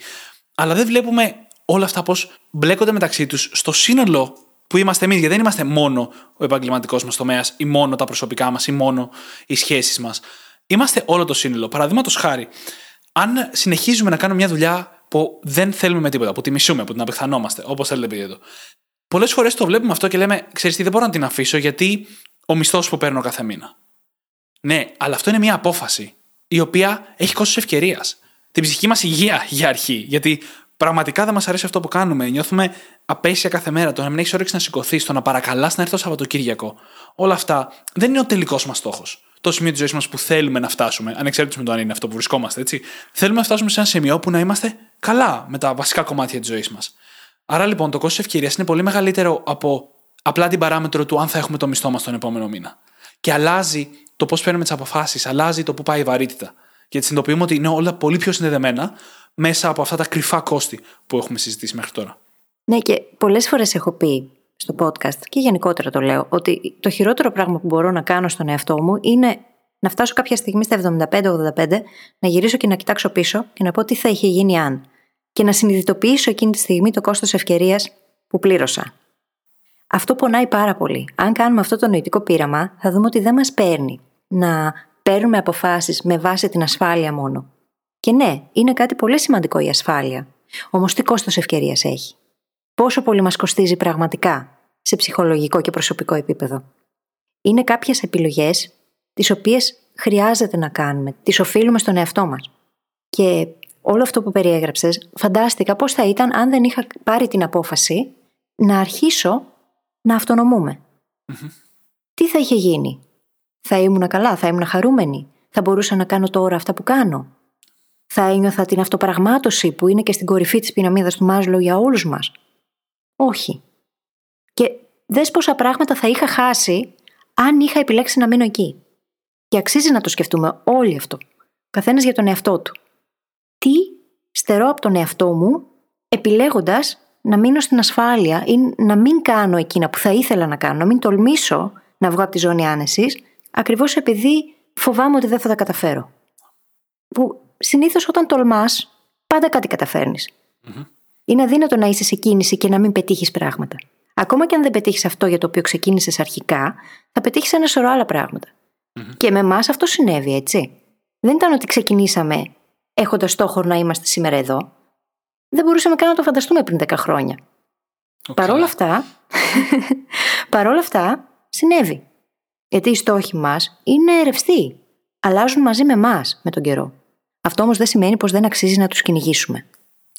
Αλλά δεν βλέπουμε όλα αυτά πώς μπλέκονται μεταξύ τους στο σύνολο που είμαστε εμείς. Γιατί δεν είμαστε μόνο ο επαγγελματικός μας τομέας ή μόνο τα προσωπικά μας ή μόνο οι σχέσεις μας. Είμαστε όλο το σύνολο. Παραδείγματος χάρη, αν συνεχίζουμε να κάνουμε μια δουλειά που δεν θέλουμε με τίποτα, που τη μισούμε, που την απεχθανόμαστε, όπως θέλετε πει εδώ. Πολλές φορές το βλέπουμε αυτό και λέμε, ξέρεις τι, δεν μπορώ να την αφήσω γιατί ο μισθός που παίρνω κάθε μήνα. Ναι, αλλά αυτό είναι μια απόφαση η οποία έχει κόστος ευκαιρίας. Την ψυχική μας υγεία για αρχή. Γιατί πραγματικά δεν μας αρέσει αυτό που κάνουμε. Νιώθουμε απέσια κάθε μέρα. Το να μην έχεις όρεξη να σηκωθείς, το να παρακαλάς να έρθει το Σαββατοκύριακο. Όλα αυτά δεν είναι ο τελικός μας στόχος. Το σημείο της ζωής μας που θέλουμε να φτάσουμε, ανεξάρτητα με το αν είναι αυτό που βρισκόμαστε, έτσι. Θέλουμε να φτάσουμε σε ένα σημείο που να είμαστε καλά με τα βασικά κομμάτια της ζωής μας. Άρα λοιπόν το κόστος ευκαιρίας είναι πολύ μεγαλύτερο από απλά την παράμετρο του αν θα έχουμε το μισθό μας τον επόμενο μήνα. Και αλλάζει το πώς παίρνουμε τις αποφάσεις, αλλάζει το πού πάει η βαρύτητα. Γιατί συνειδητοποιούμε ότι είναι όλα πολύ πιο συνδεδεμένα μέσα από αυτά τα κρυφά κόστη που έχουμε συζητήσει μέχρι τώρα. Ναι, και πολλές φορές έχω πει στο podcast και γενικότερα το λέω ότι το χειρότερο πράγμα που μπορώ να κάνω στον εαυτό μου είναι να φτάσω κάποια στιγμή στα 75-85, να γυρίσω και να κοιτάξω πίσω και να πω τι θα είχε γίνει αν. Και να συνειδητοποιήσω εκείνη τη στιγμή το κόστος ευκαιρίας που πλήρωσα. Αυτό πονάει πάρα πολύ. Αν κάνουμε αυτό το νοητικό πείραμα, θα δούμε ότι δεν μας παίρνει να παίρνουμε αποφάσεις με βάση την ασφάλεια μόνο. Και ναι, είναι κάτι πολύ σημαντικό η ασφάλεια. Όμως τι κόστος ευκαιρίας έχει; Πόσο πολύ μας κοστίζει πραγματικά σε ψυχολογικό και προσωπικό επίπεδο. Είναι κάποιες επιλογές τις οποίες χρειάζεται να κάνουμε, τις οφείλουμε στον εαυτό μας. Και όλο αυτό που περιέγραψες, φαντάστηκα πώς θα ήταν αν δεν είχα πάρει την απόφαση να αρχίσω να αυτονομούμε. Τι θα είχε γίνει, θα ήμουν καλά, θα ήμουν χαρούμενη, θα μπορούσα να κάνω τώρα αυτά που κάνω; Θα ένιωθα την αυτοπραγμάτωση που είναι και στην κορυφή της πυραμίδας του Μάζλο για όλους μας; Όχι. Και δες πόσα πράγματα θα είχα χάσει αν είχα επιλέξει να μείνω εκεί. Και αξίζει να το σκεφτούμε όλοι αυτό. Καθένας για τον εαυτό του. Τι στερώ από τον εαυτό μου επιλέγοντας να μείνω στην ασφάλεια ή να μην κάνω εκείνα που θα ήθελα να κάνω, να μην τολμήσω να βγω από τη ζώνη άνεσης, ακριβώς επειδή φοβάμαι ότι δεν θα τα καταφέρω. Που συνήθως όταν τολμάς, πάντα κάτι Είναι αδύνατο να είσαι σε κίνηση και να μην πετύχεις πράγματα. Ακόμα και αν δεν πετύχεις αυτό για το οποίο ξεκίνησες αρχικά, θα πετύχεις ένα σωρό άλλα Και με εμάς αυτό συνέβη, έτσι. Δεν ήταν ότι ξεκινήσαμε έχοντας στόχο να είμαστε σήμερα εδώ. Δεν μπορούσαμε καν να το φανταστούμε πριν 10 χρόνια. Okay. Παρόλα αυτά, παρόλα αυτά, συνέβη. Γιατί οι στόχοι μας είναι ρευστοί. Αλλάζουν μαζί με εμάς με τον καιρό. Αυτό όμως δεν σημαίνει πως δεν αξίζει να τους κυνηγήσουμε.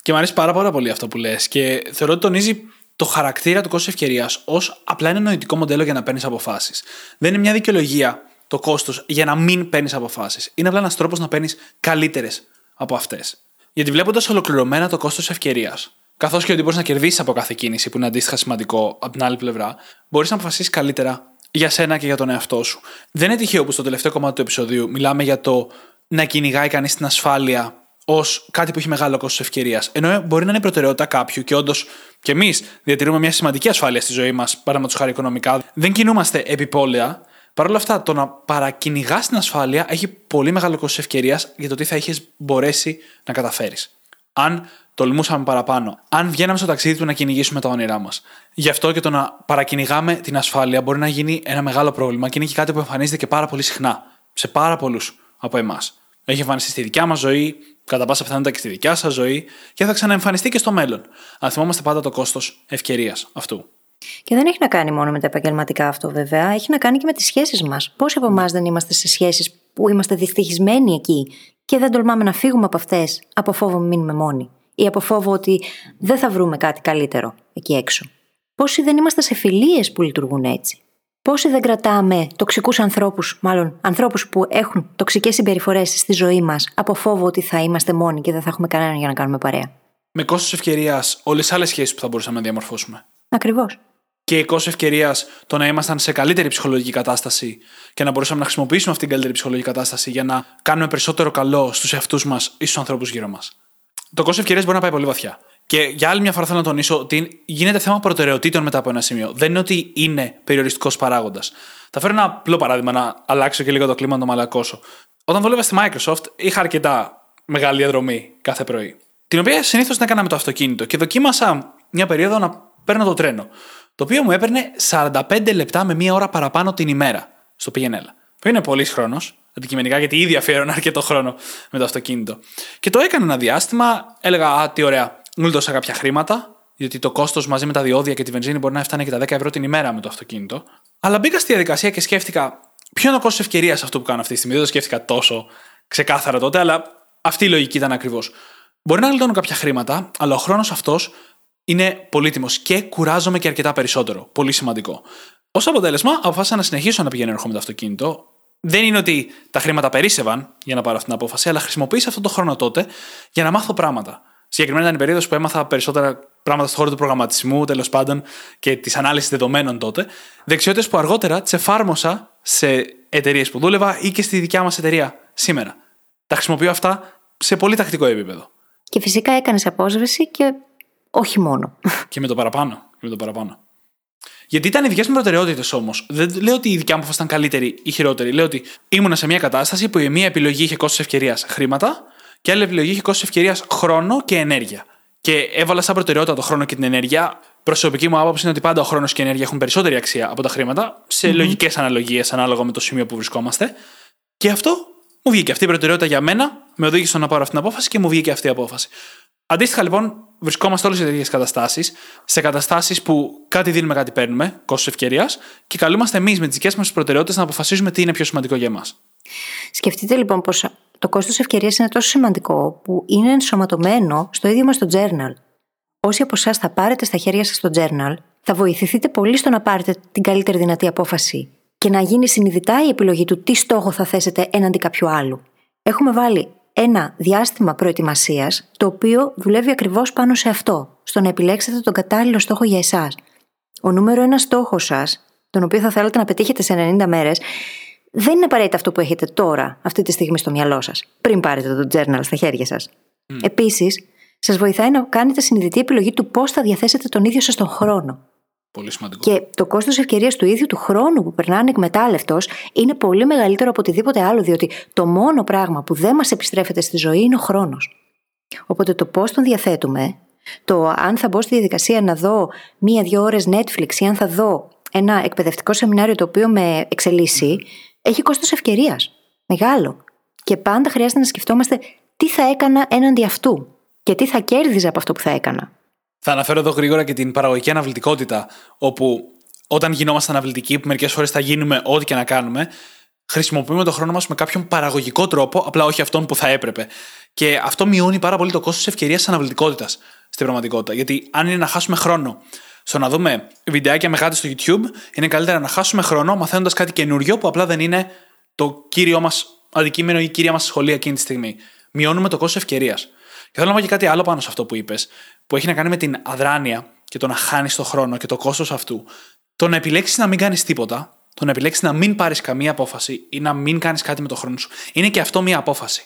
Και μου αρέσει πάρα, πάρα πολύ αυτό που λες. Και θεωρώ ότι τονίζει το χαρακτήρα του κόστου ευκαιρίας ως απλά ένα νοητικό μοντέλο για να παίρνεις αποφάσεις. Δεν είναι μια δικαιολογία το κόστος για να μην παίρνεις αποφάσεις. Είναι απλά ένας τρόπος να παίρνεις καλύτερες από αυτές. Γιατί βλέποντας ολοκληρωμένα το κόστος ευκαιρίας, καθώς και ότι μπορείς να κερδίσεις από κάθε κίνηση που είναι αντίστοιχα σημαντικό από την άλλη πλευρά, μπορείς να αποφασίσεις καλύτερα για σένα και για τον εαυτό σου. Δεν είναι τυχαίο που στο τελευταίο κομμάτι του επεισοδίου μιλάμε για το να κυνηγάει κανείς την ασφάλεια ως κάτι που έχει μεγάλο κόστος ευκαιρίας. Ενώ μπορεί να είναι η προτεραιότητα κάποιου και όντως και εμείς διατηρούμε μια σημαντική ασφάλεια στη ζωή μας, παραδείγματο χάρη οικονομικά. Δεν κινούμαστε επιπόλαια. Παρ' όλα αυτά, το να παρακυνηγάς την ασφάλεια έχει πολύ μεγάλο κόστος ευκαιρίας για το τι θα είχες μπορέσει να καταφέρεις. Αν τολμούσαμε παραπάνω, αν βγαίναμε στο ταξίδι του να κυνηγήσουμε τα όνειρά μας. Γι' αυτό και το να παρακυνηγάμε την ασφάλεια μπορεί να γίνει ένα μεγάλο πρόβλημα και είναι και κάτι που εμφανίζεται και πάρα πολύ συχνά σε πάρα πολλούς από εμάς. Έχει εμφανιστεί στη δικιά μας ζωή, κατά πάσα πιθανότητα και στη δικιά σας ζωή και θα ξαναεμφανιστεί και στο μέλλον. Αν θυμόμαστε πάντα το κόστος ευκαιρίας αυτού. Και δεν έχει να κάνει μόνο με τα επαγγελματικά αυτό, βέβαια. Έχει να κάνει και με τις σχέσεις μας. Πόσοι από εμάς δεν είμαστε σε σχέσεις που είμαστε δυστυχισμένοι εκεί και δεν τολμάμε να φύγουμε από αυτές από φόβο μείνουμε μόνοι ή από φόβο ότι δεν θα βρούμε κάτι καλύτερο εκεί έξω. Πόσοι δεν είμαστε σε φιλίες που λειτουργούν έτσι. Πόσοι δεν κρατάμε τοξικούς ανθρώπους, μάλλον ανθρώπους που έχουν τοξικές συμπεριφορές στη ζωή μας, από φόβο ότι θα είμαστε μόνοι και δεν θα έχουμε κανέναν για να κάνουμε παρέα; Με κόστος ευκαιρίας όλες τι άλλες σχέσεις που θα μπορούσαμε να διαμορφώσουμε. Ακριβώς. Και η κόστος ευκαιρίας το να ήμασταν σε καλύτερη ψυχολογική κατάσταση και να μπορούσαμε να χρησιμοποιήσουμε αυτή την καλύτερη ψυχολογική κατάσταση για να κάνουμε περισσότερο καλό στους εαυτούς μας ή στους ανθρώπους γύρω μας. Το κόστος ευκαιρίας μπορεί να πάει πολύ βαθιά. Και για άλλη μια φορά θέλω να τονίσω ότι γίνεται θέμα προτεραιοτήτων μετά από ένα σημείο. Δεν είναι ότι είναι περιοριστικός παράγοντας. Θα φέρω ένα απλό παράδειγμα να αλλάξω και λίγο το κλίμα να το μαλακώσω. Όταν δούλευα στη Microsoft, είχα αρκετά μεγάλη διαδρομή κάθε πρωί. Την οποία συνήθως την έκανα με το αυτοκίνητο και δοκίμασα μια περίοδο να παίρνω το τρένο. Το οποίο μου έπαιρνε 45 λεπτά με μία ώρα παραπάνω την ημέρα στο PNL. Που είναι πολύς χρόνος, αντικειμενικά, γιατί ήδη αφιέρωνα αρκετό χρόνο με το αυτοκίνητο. Και το έκανα ένα διάστημα, έλεγα Α, τι ωραία, γλίτωσα κάποια χρήματα, γιατί το κόστος μαζί με τα διόδια και τη βενζίνη μπορεί να φτάνει και τα 10 ευρώ την ημέρα με το αυτοκίνητο. Αλλά μπήκα στη διαδικασία και σκέφτηκα ποιο είναι το κόστος ευκαιρίας αυτό που κάνω αυτή τη στιγμή. Δεν το σκέφτηκα τόσο ξεκάθαρα τότε, αλλά αυτή η λογική ήταν ακριβώς. Μπορεί να γλιτώνω κάποια χρήματα, αλλά ο χρόνος αυτός είναι πολύτιμος και κουράζομαι και αρκετά περισσότερο. Πολύ σημαντικό. Ω αποτέλεσμα, αποφάσισα να συνεχίσω να πηγαίνω ερχόμαι το αυτοκίνητο. Δεν είναι ότι τα χρήματα περίσευαν για να πάρω αυτή την απόφαση, αλλά χρησιμοποίησα αυτόν τον χρόνο τότε για να μάθω πράγματα. Συγκεκριμένα ήταν η περίοδος που έμαθα περισσότερα πράγματα στον χώρο του προγραμματισμού, τέλος πάντων, και της ανάλυσης δεδομένων τότε. Δεξιότητες που αργότερα τις εφάρμοσα σε εταιρείες που δούλευα ή και στη δικιά μας εταιρεία σήμερα. Τα χρησιμοποιώ αυτά σε πολύ τακτικό επίπεδο. Και φυσικά έκανες απόσβεση και όχι μόνο. Και με το παραπάνω. Και με το παραπάνω. Γιατί ήταν οι δικές μου προτεραιότητες όμως. Δεν λέω ότι η δικιά μου απόφαση ήταν καλύτερη ή χειρότερη. Λέω ότι ήμουνα σε μια κατάσταση που η μία επιλογή είχε κόστος ευκαιρίας χρήματα και άλλη επιλογή είχε κόστος ευκαιρίας χρόνο και ενέργεια. Και έβαλα σαν προτεραιότητα το χρόνο και την ενέργεια. Προσωπική μου άποψη είναι ότι πάντα ο χρόνος και η ενέργεια έχουν περισσότερη αξία από τα χρήματα, σε mm-hmm. λογικές αναλογίες ανάλογα με το σημείο που βρισκόμαστε. Και αυτό μου βγήκε αυτή η προτεραιότητα για μένα, με οδήγησε στο να πάρω αυτή την απόφαση και μου βγήκε αυτή η απόφαση. Αντίστοιχα λοιπόν, βρισκόμαστε όλε σε τέτοιες καταστάσεις, σε καταστάσεις που κάτι δίνουμε, κάτι παίρνουμε, κόστος ευκαιρίας, και καλούμαστε εμείς με τις δικές μας προτεραιότητες να αποφασίζουμε τι είναι πιο σημαντικό για εμάς. Σκεφτείτε λοιπόν πως το κόστος ευκαιρίας είναι τόσο σημαντικό που είναι ενσωματωμένο στο ίδιο μας το journal. Όσοι από εσάς θα πάρετε στα χέρια σας το journal, θα βοηθηθείτε πολύ στο να πάρετε την καλύτερη δυνατή απόφαση και να γίνει συνειδητά η επιλογή του τι στόχο θα θέσετε έναντι κάποιου άλλου. Έχουμε βάλει ένα διάστημα προετοιμασίας, το οποίο δουλεύει ακριβώς πάνω σε αυτό, στο να επιλέξετε τον κατάλληλο στόχο για εσάς. Ο νούμερο ένα στόχος σας, τον οποίο θα θέλατε να πετύχετε σε 90 μέρες, δεν είναι απαραίτητα αυτό που έχετε τώρα, αυτή τη στιγμή στο μυαλό σας, πριν πάρετε το journal στα χέρια σας. Mm. Επίσης, σας βοηθάει να κάνετε συνειδητή επιλογή του πώς θα διαθέσετε τον ίδιο σας τον χρόνο. Πολύ σημαντικό. Και το κόστος ευκαιρίας του ίδιου του χρόνου που περνάνε εκμετάλλευτος είναι πολύ μεγαλύτερο από οτιδήποτε άλλο, διότι το μόνο πράγμα που δεν μας επιστρέφεται στη ζωή είναι ο χρόνος. Οπότε το πώς τον διαθέτουμε, το αν θα μπω στη διαδικασία να δω μία-δύο ώρες Netflix ή αν θα δω ένα εκπαιδευτικό σεμινάριο το οποίο με εξελίσσει, έχει κόστος ευκαιρίας. Μεγάλο. Και πάντα χρειάζεται να σκεφτόμαστε τι θα έκανα έναντι αυτού και τι θα κέρδιζα από αυτό που θα έκανα. Θα αναφέρω εδώ γρήγορα και την παραγωγική αναβλητικότητα, όπου όταν γινόμαστε αναβλητικοί, που μερικές φορές θα γίνουμε ό,τι και να κάνουμε, χρησιμοποιούμε τον χρόνο μας με κάποιον παραγωγικό τρόπο, απλά όχι αυτόν που θα έπρεπε. Και αυτό μειώνει πάρα πολύ το κόστος ευκαιρίας αναβλητικότητας στην πραγματικότητα. Γιατί αν είναι να χάσουμε χρόνο στο να δούμε βιντεάκια με γάτες στο YouTube, είναι καλύτερα να χάσουμε χρόνο μαθαίνοντας κάτι καινούριο που απλά δεν είναι το κύριο μας αντικείμενο ή η κύρια μας σχολεία εκείνη τη στιγμή. Μειώνουμε το κόστος ευκαιρίας. Και θέλω να πω και κάτι άλλο πάνω σε αυτό που είπες, που έχει να κάνει με την αδράνεια και το να χάνεις το χρόνο και το κόστος αυτού. Το να επιλέξεις να μην κάνεις τίποτα, το να επιλέξεις να μην πάρεις καμία απόφαση ή να μην κάνεις κάτι με το χρόνο σου, είναι και αυτό μία απόφαση.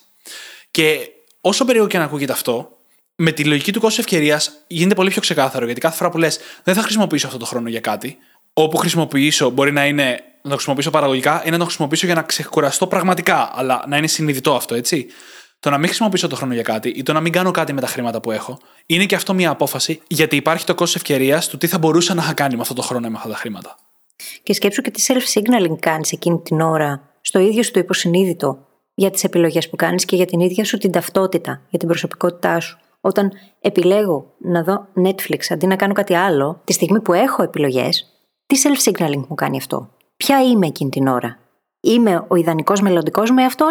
Και όσο περίεργο και να ακούγεται αυτό, με τη λογική του κόστους ευκαιρίας γίνεται πολύ πιο ξεκάθαρο. Γιατί κάθε φορά που λες, δεν θα χρησιμοποιήσω αυτό το χρόνο για κάτι, όπου χρησιμοποιήσω μπορεί να είναι να το χρησιμοποιήσω παραγωγικά ή να το χρησιμοποιήσω για να ξεκουραστώ πραγματικά, αλλά να είναι συνειδητό αυτό, έτσι. Το να μην χρησιμοποιήσω το χρόνο για κάτι ή το να μην κάνω κάτι με τα χρήματα που έχω, είναι και αυτό μια απόφαση, γιατί υπάρχει το κόστος ευκαιρίας του τι θα μπορούσα να είχα κάνει με αυτό το χρόνο ή με αυτά τα χρήματα. Και σκέψου και τι self-signaling κάνεις εκείνη την ώρα, στο ίδιο σου το υποσυνείδητο, για τις επιλογές που κάνεις και για την ίδια σου την ταυτότητα, για την προσωπικότητά σου. Όταν επιλέγω να δω Netflix αντί να κάνω κάτι άλλο, τη στιγμή που έχω επιλογές, τι self-signaling μου κάνει αυτό; Ποια είμαι εκείνη την ώρα; Είμαι ο ιδανικός μελλοντικός με αυτό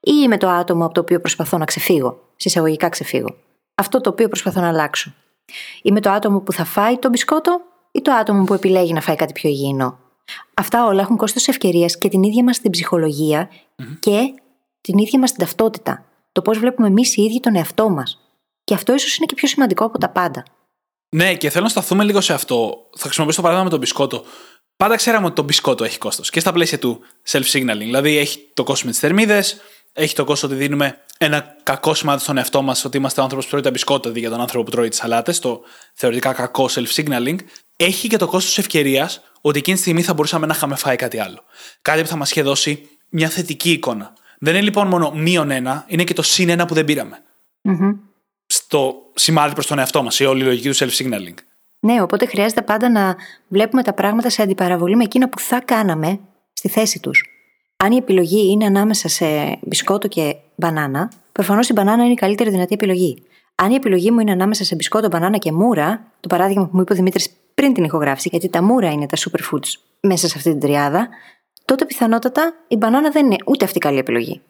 ή είμαι το άτομο από το οποίο προσπαθώ να ξεφύγω; Συσσαγωγικά ξεφύγω. Αυτό το οποίο προσπαθώ να αλλάξω. Είμαι το άτομο που θα φάει το μπισκότο ή το άτομο που επιλέγει να φάει κάτι πιο υγιεινό; Αυτά όλα έχουν κόστος ευκαιρίας και την ίδια μας την ψυχολογια και την ίδια μας την ταυτότητα. Το πώς βλέπουμε εμείς οι ίδιοι τον εαυτό μας. Και αυτό ίσως είναι και πιο σημαντικό από τα πάντα. Ναι, και θέλω να σταθούμε λίγο σε αυτό. Θα χρησιμοποιήσω το παράδειγμα με τον μπισκότο. Πάντα ξέραμε ότι το μπισκότο έχει κόστος και στα πλαίσια του self-signaling. Δηλαδή έχει το κόστος με τις θερμίδες, έχει το κόστος ότι δίνουμε ένα κακό σημάδι στον εαυτό μας ότι είμαστε ο άνθρωπος που τρώει τα μπισκότα για τον άνθρωπο που τρώει τις σαλάτες, το θεωρητικά κακό self-signaling. Έχει και το κόστος ευκαιρίας ότι εκείνη τη στιγμή θα μπορούσαμε να είχαμε φάει κάτι άλλο. Κάτι που θα μας είχε δώσει μια θετική εικόνα. Δεν είναι λοιπόν μόνο μείον ένα, είναι και το συν ένα που δεν πήραμε. Mm-hmm. Στο σημάδι προς τον εαυτό μας, η όλη η λογική του self-signaling. Ναι, οπότε χρειάζεται πάντα να βλέπουμε τα πράγματα σε αντιπαραβολή με εκείνα που θα κάναμε στη θέση τους. Αν η επιλογή είναι ανάμεσα σε μπισκότο και μπανάνα, προφανώς η μπανάνα είναι η καλύτερη δυνατή επιλογή. Αν η επιλογή μου είναι ανάμεσα σε μπισκότο, μπανάνα και μούρα, το παράδειγμα που μου είπε ο Δημήτρης πριν την ηχογράφηση, γιατί τα μούρα είναι τα superfoods μέσα σε αυτή την τριάδα, τότε πιθανότατα η μπανάνα δεν είναι ούτε αυτή καλή επιλογή.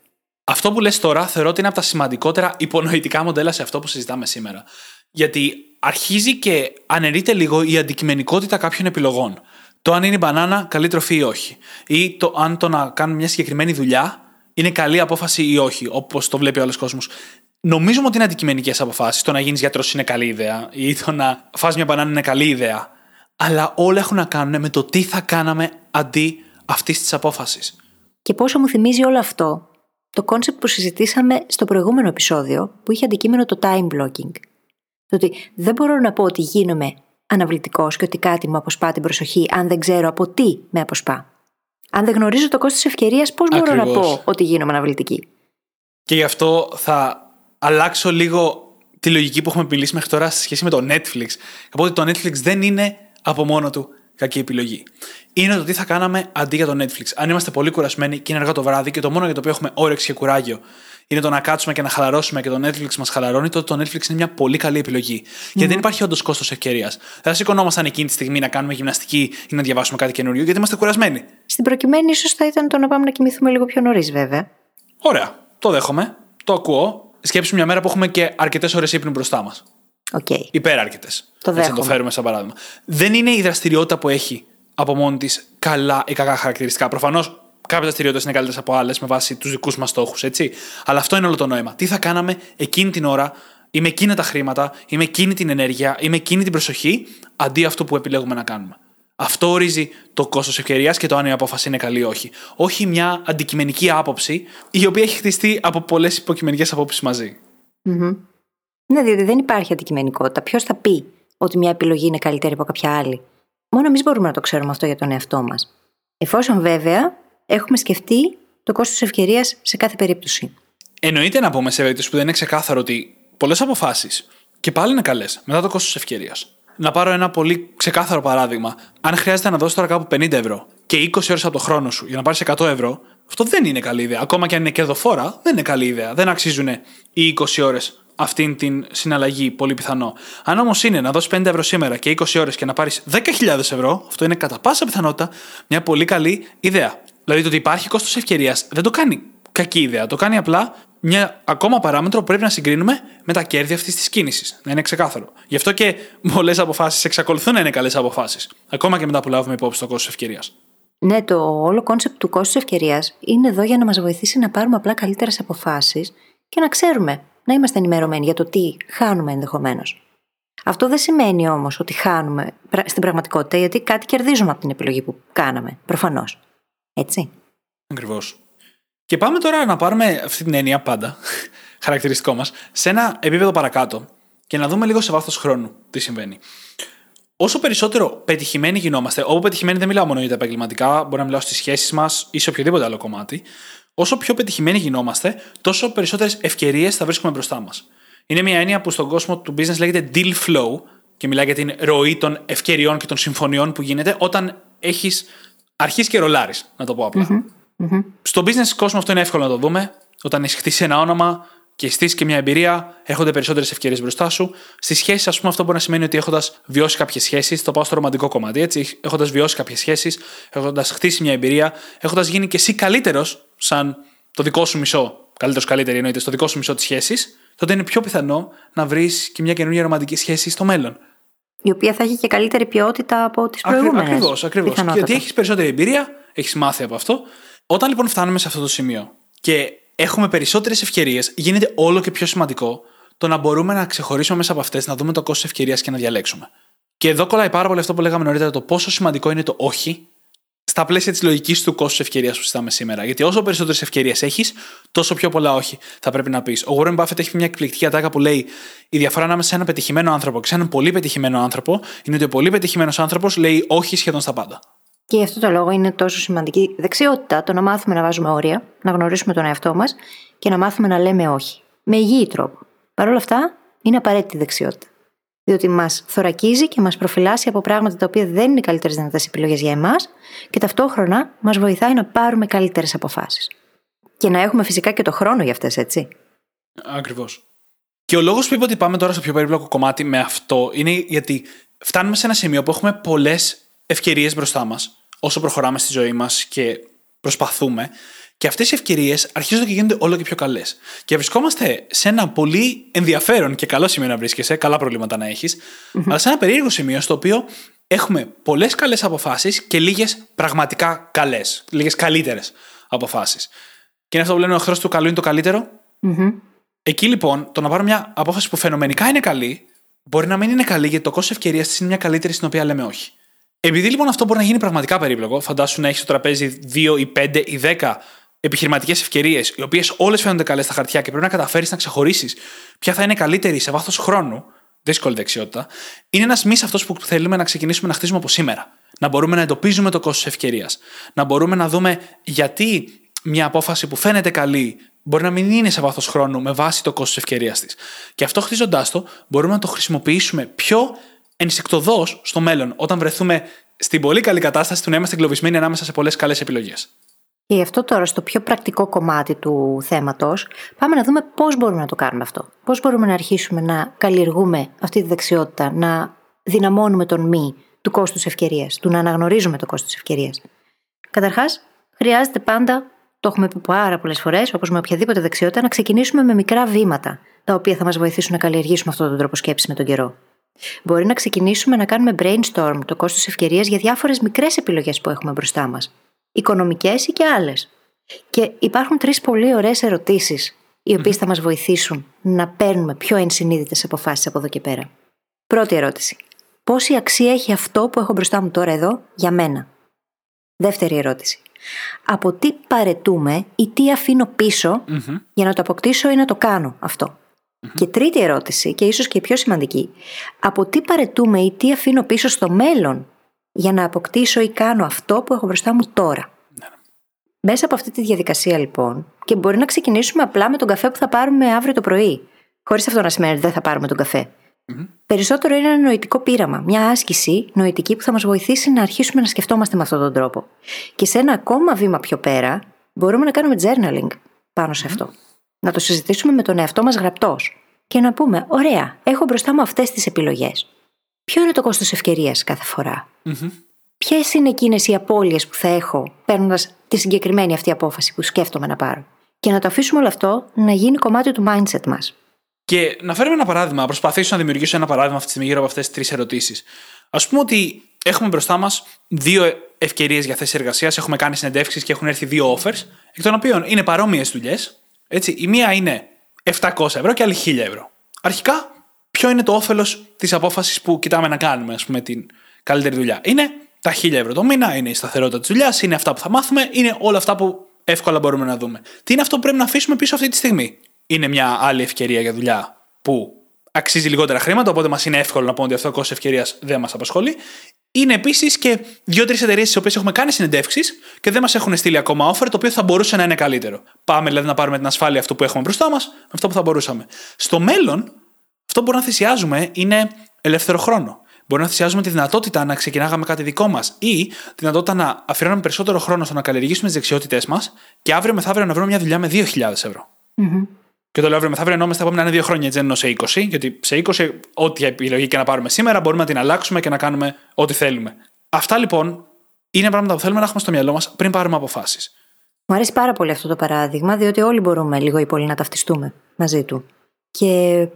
Αυτό που λες τώρα θεωρώ ότι είναι από τα σημαντικότερα υπονοητικά μοντέλα σε αυτό που συζητάμε σήμερα. Γιατί αρχίζει και αναιρείται λίγο η αντικειμενικότητα κάποιων επιλογών. Το αν είναι η μπανάνα καλή τροφή ή όχι. Ή το αν το να κάνουμε μια συγκεκριμένη δουλειά είναι καλή απόφαση ή όχι, όπως το βλέπει ο άλλος κόσμος. Νομίζουμε ότι είναι αντικειμενικές αποφάσεις. Το να γίνεις γιατρός είναι καλή ιδέα, ή το να φας μια μπανάνα είναι καλή ιδέα. Αλλά όλα έχουν να κάνουν με το τι θα κάναμε αντί αυτής της απόφασης. Και πόσο μου θυμίζει όλο αυτό το κόνσεπτ που συζητήσαμε στο προηγούμενο επεισόδιο που είχε αντικείμενο το time blocking. Το ότι δεν μπορώ να πω ότι γίνομαι αναβλητικός και ότι κάτι μου αποσπά την προσοχή αν δεν ξέρω από τι με αποσπά. Αν δεν γνωρίζω το κόστος ευκαιρίας, πώς μπορώ να πω ότι γίνομαι αναβλητική; Και γι' αυτό θα αλλάξω λίγο τη λογική που έχουμε μιλήσει μέχρι τώρα σε σχέση με το Netflix. Από ότι το Netflix δεν είναι από μόνο του κακή επιλογή. Είναι το τι θα κάναμε αντί για το Netflix. Αν είμαστε πολύ κουρασμένοι και είναι αργά το βράδυ και το μόνο για το οποίο έχουμε όρεξη και κουράγιο είναι το να κάτσουμε και να χαλαρώσουμε και το Netflix μας χαλαρώνει, τότε το Netflix είναι μια πολύ καλή επιλογή. Mm-hmm. Γιατί δεν υπάρχει όντως κόστος ευκαιρίας. Δεν θα σηκωνόμασταν εκείνη τη στιγμή να κάνουμε γυμναστική ή να διαβάσουμε κάτι καινούριο, γιατί είμαστε κουρασμένοι. Στην προκειμένη, ίσως θα ήταν το να πάμε να κοιμηθούμε λίγο πιο νωρίς, βέβαια. Ωραία. Το δέχομαι. Το ακούω. Σκέψου μια μέρα που έχουμε και αρκετές ώρες ύπνου μπροστά μας. Okay. Υπεραρκετέ. Το Έτσι να το φέρουμε σαν παράδειγμα. Δεν είναι η δραστηριότητα που έχει από μόνη της καλά ή κακά χαρακτηριστικά. Προφανώς κάποιες δραστηριότητες είναι καλύτερες από άλλες με βάση τους δικούς μας στόχους, έτσι. Αλλά αυτό είναι όλο το νόημα. Τι θα κάναμε εκείνη την ώρα ή με εκείνα τα χρήματα ή με εκείνη την ενέργεια ή με εκείνη την προσοχή αντί αυτό που επιλέγουμε να κάνουμε. Αυτό ορίζει το κόστος ευκαιρίας και το αν η απόφαση είναι καλή ή όχι. Όχι μια αντικειμενική άποψη, η οποία έχει χτιστεί από πολλές υποκειμενικές απόψεις μαζί. Mm-hmm. Ναι, διότι δεν υπάρχει αντικειμενικότητα. Ποιος θα πει ότι μια επιλογή είναι καλύτερη από κάποια άλλη; Μόνο εμείς μπορούμε να το ξέρουμε αυτό για τον εαυτό μας. Εφόσον βέβαια έχουμε σκεφτεί το κόστος ευκαιρίας σε κάθε περίπτωση. Εννοείται να πούμε σε περίπτωση που δεν είναι ξεκάθαρο ότι πολλές αποφάσεις και πάλι είναι καλές μετά το κόστος ευκαιρίας. Να πάρω ένα πολύ ξεκάθαρο παράδειγμα. Αν χρειάζεται να δώσει τώρα κάπου 50 ευρώ και 20 ώρες από το χρόνο σου για να πάρεις 100 ευρώ, αυτό δεν είναι καλή ιδέα. Ακόμα και αν είναι κερδοφόρα, δεν είναι καλή ιδέα. Δεν αξίζουν οι 20 ώρες αυτήν την συναλλαγή, πολύ πιθανό. Αν όμως είναι να δώσεις 50 ευρώ σήμερα και 20 ώρες και να πάρεις 10.000 ευρώ, αυτό είναι κατά πάσα πιθανότητα μια πολύ καλή ιδέα. Δηλαδή το ότι υπάρχει κόστος ευκαιρίας δεν το κάνει κακή ιδέα. Το κάνει απλά μια ακόμα παράμετρο που πρέπει να συγκρίνουμε με τα κέρδη αυτής της κίνησης. Να είναι ξεκάθαρο. Γι' αυτό και πολλές αποφάσεις εξακολουθούν να είναι καλές αποφάσεις. Ακόμα και μετά που λάβουμε υπόψη το κόστος ευκαιρίας. Ναι, το όλο κόνσεπτ του κόστους ευκαιρίας είναι εδώ για να μας βοηθήσει να πάρουμε απλά καλύτερες αποφάσεις και να ξέρουμε, να είμαστε ενημερωμένοι για το τι χάνουμε ενδεχομένως. Αυτό δεν σημαίνει όμως ότι χάνουμε στην πραγματικότητα, γιατί κάτι κερδίζουμε από την επιλογή που κάναμε. Προφανώς. Έτσι. Ακριβώς. Και πάμε τώρα να πάρουμε αυτή την έννοια πάντα, χαρακτηριστικό μας, σε ένα επίπεδο παρακάτω και να δούμε λίγο σε βάθος χρόνου τι συμβαίνει. Όσο περισσότερο πετυχημένοι γινόμαστε, όπου πετυχημένοι δεν μιλάω μόνο για τα επαγγελματικά, μπορεί να μιλάω στις σχέσεις μας ή σε οποιοδήποτε άλλο κομμάτι, όσο πιο πετυχημένοι γινόμαστε, τόσο περισσότερες ευκαιρίες θα βρίσκουμε μπροστά μας. Είναι μια έννοια που στον κόσμο του business λέγεται deal flow και μιλάει για την ροή των ευκαιριών και των συμφωνιών που γίνεται όταν έχεις αρχίσεις και ρολάρεις, να το πω απλά. Mm-hmm. Mm-hmm. Στο business κόσμο αυτό είναι εύκολο να το δούμε. Όταν έχεις χτίσει ένα όνομα και στήσει και μια εμπειρία, έρχονται περισσότερες ευκαιρίες μπροστά σου. Στι σχέσει, ας πούμε, αυτό μπορεί να σημαίνει ότι έχοντας βιώσει κάποιες σχέσεις, το πάω στο ρομαντικό κομμάτι, έτσι, έχοντας βιώσει κάποιες σχέσεις, έχοντας χτίσει μια εμπειρία, έχοντας γίνει και εσύ καλύτερος, σαν το δικό σου μισό, καλύτερος καλύτερη εννοείται, στο δικό σου μισό της σχέσης, τότε είναι πιο πιθανό να βρεις και μια καινούργια ρομαντική σχέση στο μέλλον. Η οποία θα έχει και καλύτερη ποιότητα από τις προηγούμενες. Ακριβώς, ακριβώς. Γιατί έχεις περισσότερη εμπειρία, έχεις μάθει από αυτό. Όταν λοιπόν φτάνουμε σε αυτό το σημείο και έχουμε περισσότερες ευκαιρίες, γίνεται όλο και πιο σημαντικό το να μπορούμε να ξεχωρίσουμε μέσα από αυτές, να δούμε το κόστος ευκαιρίας και να διαλέξουμε. Και εδώ κολλάει πάρα πολύ αυτό που λέγαμε νωρίτερα, το πόσο σημαντικό είναι το όχι στα πλαίσια της λογικής του κόστους ευκαιρίας που συζητάμε σήμερα. Γιατί όσο περισσότερες ευκαιρίες έχεις, τόσο πιο πολλά όχι θα πρέπει να πεις. Ο Warren Buffett έχει μια εκπληκτική ατάκα που λέει: Η διαφορά ανάμεσα σε έναν πετυχημένο άνθρωπο και σε έναν πολύ πετυχημένο άνθρωπο είναι ότι ο πολύ πετυχημένος άνθρωπος λέει όχι σχεδόν στα πάντα. Και γι' αυτό το λόγο είναι τόσο σημαντική δεξιότητα το να μάθουμε να βάζουμε όρια, να γνωρίσουμε τον εαυτό μας και να μάθουμε να λέμε όχι. Με υγιή τρόπο. Παρ' όλα αυτά, είναι απαραίτητη δεξιότητα. Διότι μας θωρακίζει και μας προφυλάσσει από πράγματα τα οποία δεν είναι οι καλύτερες δυνατές επιλογές για εμάς και ταυτόχρονα μας βοηθάει να πάρουμε καλύτερες αποφάσεις. Και να έχουμε φυσικά και το χρόνο για αυτές, έτσι. Ακριβώς. Και ο λόγος που είπα ότι πάμε τώρα στο πιο περίπλοκο κομμάτι με αυτό είναι γιατί φτάνουμε σε ένα σημείο που έχουμε πολλές ευκαιρίες μπροστά μας όσο προχωράμε στη ζωή μας και προσπαθούμε. Και αυτές οι ευκαιρίες αρχίζουν και γίνονται όλο και πιο καλές. Και βρισκόμαστε σε ένα πολύ ενδιαφέρον και καλό σημείο να βρίσκεσαι, καλά προβλήματα να εχει αλλά σε ένα περίεργο σημείο στο οποίο έχουμε πολλές καλές αποφάσεις και λίγες πραγματικά καλές. Λίγες καλύτερες αποφάσεις. Και είναι αυτό που λένε ο εχθρό του καλού είναι το καλυτερο Εκεί λοιπόν, το να πάρω μια απόφαση που φαινομενικά είναι καλή, μπορεί να μην είναι καλή γιατί το κόστος ευκαιρίας της είναι μια καλύτερη στην οποία λέμε όχι. Επειδή λοιπόν αυτό μπορεί να γίνει πραγματικά περίπλοκο, φαντάσου να έχεις στο τραπέζι 2 ή 5 ή 10 επιχειρηματικές ευκαιρίες, οι οποίες όλες φαίνονται καλές στα χαρτιά και πρέπει να καταφέρεις να ξεχωρίσεις ποια θα είναι καλύτερη σε βάθος χρόνου, δύσκολη δεξιότητα, είναι ένας μη αυτός που θέλουμε να ξεκινήσουμε να χτίζουμε από σήμερα. Να μπορούμε να εντοπίζουμε το κόστος ευκαιρίας. Να μπορούμε να δούμε γιατί μια απόφαση που φαίνεται καλή μπορεί να μην είναι σε βάθος χρόνου με βάση το κόστος ευκαιρίας της. Και αυτό χτίζοντάς το, μπορούμε να το χρησιμοποιήσουμε πιο ενσυκτοδός στο μέλλον, όταν βρεθούμε στην πολύ καλή κατάσταση του να είμαστε εγκλωβισμένοι ανάμεσα σε πολλές καλές επιλογές. Και γι' αυτό τώρα στο πιο πρακτικό κομμάτι του θέματος, πάμε να δούμε πώς μπορούμε να το κάνουμε αυτό. Πώς μπορούμε να αρχίσουμε να καλλιεργούμε αυτή τη δεξιότητα, να δυναμώνουμε τον μη του κόστους ευκαιρίας, του να αναγνωρίζουμε το κόστος ευκαιρίας. Καταρχάς, χρειάζεται πάντα, το έχουμε πει πάρα πολλές φορές, όπως με οποιαδήποτε δεξιότητα, να ξεκινήσουμε με μικρά βήματα, τα οποία θα μας βοηθήσουν να καλλιεργήσουμε αυτόν τον τρόπο σκέψης με τον καιρό. Μπορεί να ξεκινήσουμε να κάνουμε brainstorm το κόστος ευκαιρίας για διάφορες μικρές επιλογές που έχουμε μπροστά μας. Οικονομικές ή και άλλες. Και υπάρχουν τρεις πολύ ωραίες ερωτήσεις, οι οποίες θα μας βοηθήσουν να παίρνουμε πιο ενσυνείδητες αποφάσεις από εδώ και πέρα. Πρώτη ερώτηση. Πόση αξία έχει αυτό που έχω μπροστά μου τώρα εδώ για μένα; Δεύτερη ερώτηση. Από τι παρετούμε ή τι αφήνω για να το αποκτήσω ή να το κάνω αυτό; Και τρίτη ερώτηση, και ίσως και η πιο σημαντική, από τι παρετούμε ή τι αφήνω πίσω στο μέλλον για να αποκτήσω ή κάνω αυτό που έχω μπροστά μου τώρα; Ναι. Μέσα από αυτή τη διαδικασία λοιπόν, και μπορεί να ξεκινήσουμε απλά με τον καφέ που θα πάρουμε αύριο το πρωί, χωρίς αυτό να σημαίνει ότι δεν θα πάρουμε τον καφε Περισσότερο είναι ένα νοητικό πείραμα, μια άσκηση νοητική που θα μας βοηθήσει να αρχίσουμε να σκεφτόμαστε με αυτόν τον τρόπο. Και σε ένα ακόμα βήμα πιο πέρα, μπορούμε να κάνουμε journaling πάνω σε αυτό να το συζητήσουμε με τον εαυτό μας γραπτός και να πούμε: Ωραία, έχω μπροστά μου αυτές τις επιλογές. Ποιο είναι το κόστος ευκαιρίας κάθε φορά; Mm-hmm. Ποιες είναι εκείνες οι απώλειες που θα έχω παίρνοντας τη συγκεκριμένη αυτή απόφαση που σκέφτομαι να πάρω; Και να το αφήσουμε όλο αυτό να γίνει κομμάτι του mindset μας. Και να φέρουμε ένα παράδειγμα, να προσπαθήσω να δημιουργήσω ένα παράδειγμα αυτή τη στιγμή γύρω από αυτές τις τρεις ερωτήσεις. Α πούμε ότι έχουμε μπροστά μας δύο ευκαιρίες για θέσεις εργασίας, έχουμε κάνει συνεντεύξεις και έχουν έρθει δύο offers, εκ των οποίων είναι παρόμοιες δουλειές, έτσι, η μία είναι 700 ευρώ και άλλη 1000 ευρώ. Αρχικά, ποιο είναι το όφελος της απόφασης που κοιτάμε να κάνουμε, ας πούμε, την καλύτερη δουλειά; Είναι τα 1000 ευρώ το μήνα, είναι η σταθερότητα της δουλειάς, είναι αυτά που θα μάθουμε, είναι όλα αυτά που εύκολα μπορούμε να δούμε. Τι είναι αυτό που πρέπει να αφήσουμε πίσω αυτή τη στιγμή; Είναι μια άλλη ευκαιρία για δουλειά που αξίζει λιγότερα χρήματα, οπότε μας είναι εύκολο να πούμε ότι αυτό το κόστος ευκαιρίας δεν μας απασχολεί. Είναι επίσης και δύο-τρεις εταιρείες τι οποίες έχουμε κάνει συνεντεύξεις και δεν μας έχουν στείλει ακόμα offer, το οποίο θα μπορούσε να είναι καλύτερο. Πάμε δηλαδή να πάρουμε την ασφάλεια αυτό που έχουμε μπροστά μας με αυτό που θα μπορούσαμε. Στο μέλλον, αυτό που μπορούμε να θυσιάζουμε είναι ελεύθερο χρόνο. Μπορεί να θυσιάζουμε τη δυνατότητα να ξεκινάγαμε κάτι δικό μας ή τη δυνατότητα να αφιερώνουμε περισσότερο χρόνο στο να καλλιεργήσουμε τις δεξιότητές μας και αύριο μεθαύριο να βρούμε μια δουλειά με 2.000 ευρώ. Mm-hmm. Και το λέω αύριο μεθαύριο ενώ στα επόμενα δύο χρόνια, έτσι δεν σε 20, γιατί σε 20, ό,τι επιλογή και να πάρουμε σήμερα, μπορούμε να την αλλάξουμε και να κάνουμε ό,τι θέλουμε. Αυτά λοιπόν είναι πράγματα που θέλουμε να έχουμε στο μυαλό μας πριν πάρουμε αποφάσεις. Μου αρέσει πάρα πολύ αυτό το παράδειγμα, διότι όλοι μπορούμε λίγο ή πολύ να ταυτιστούμε μαζί του. Και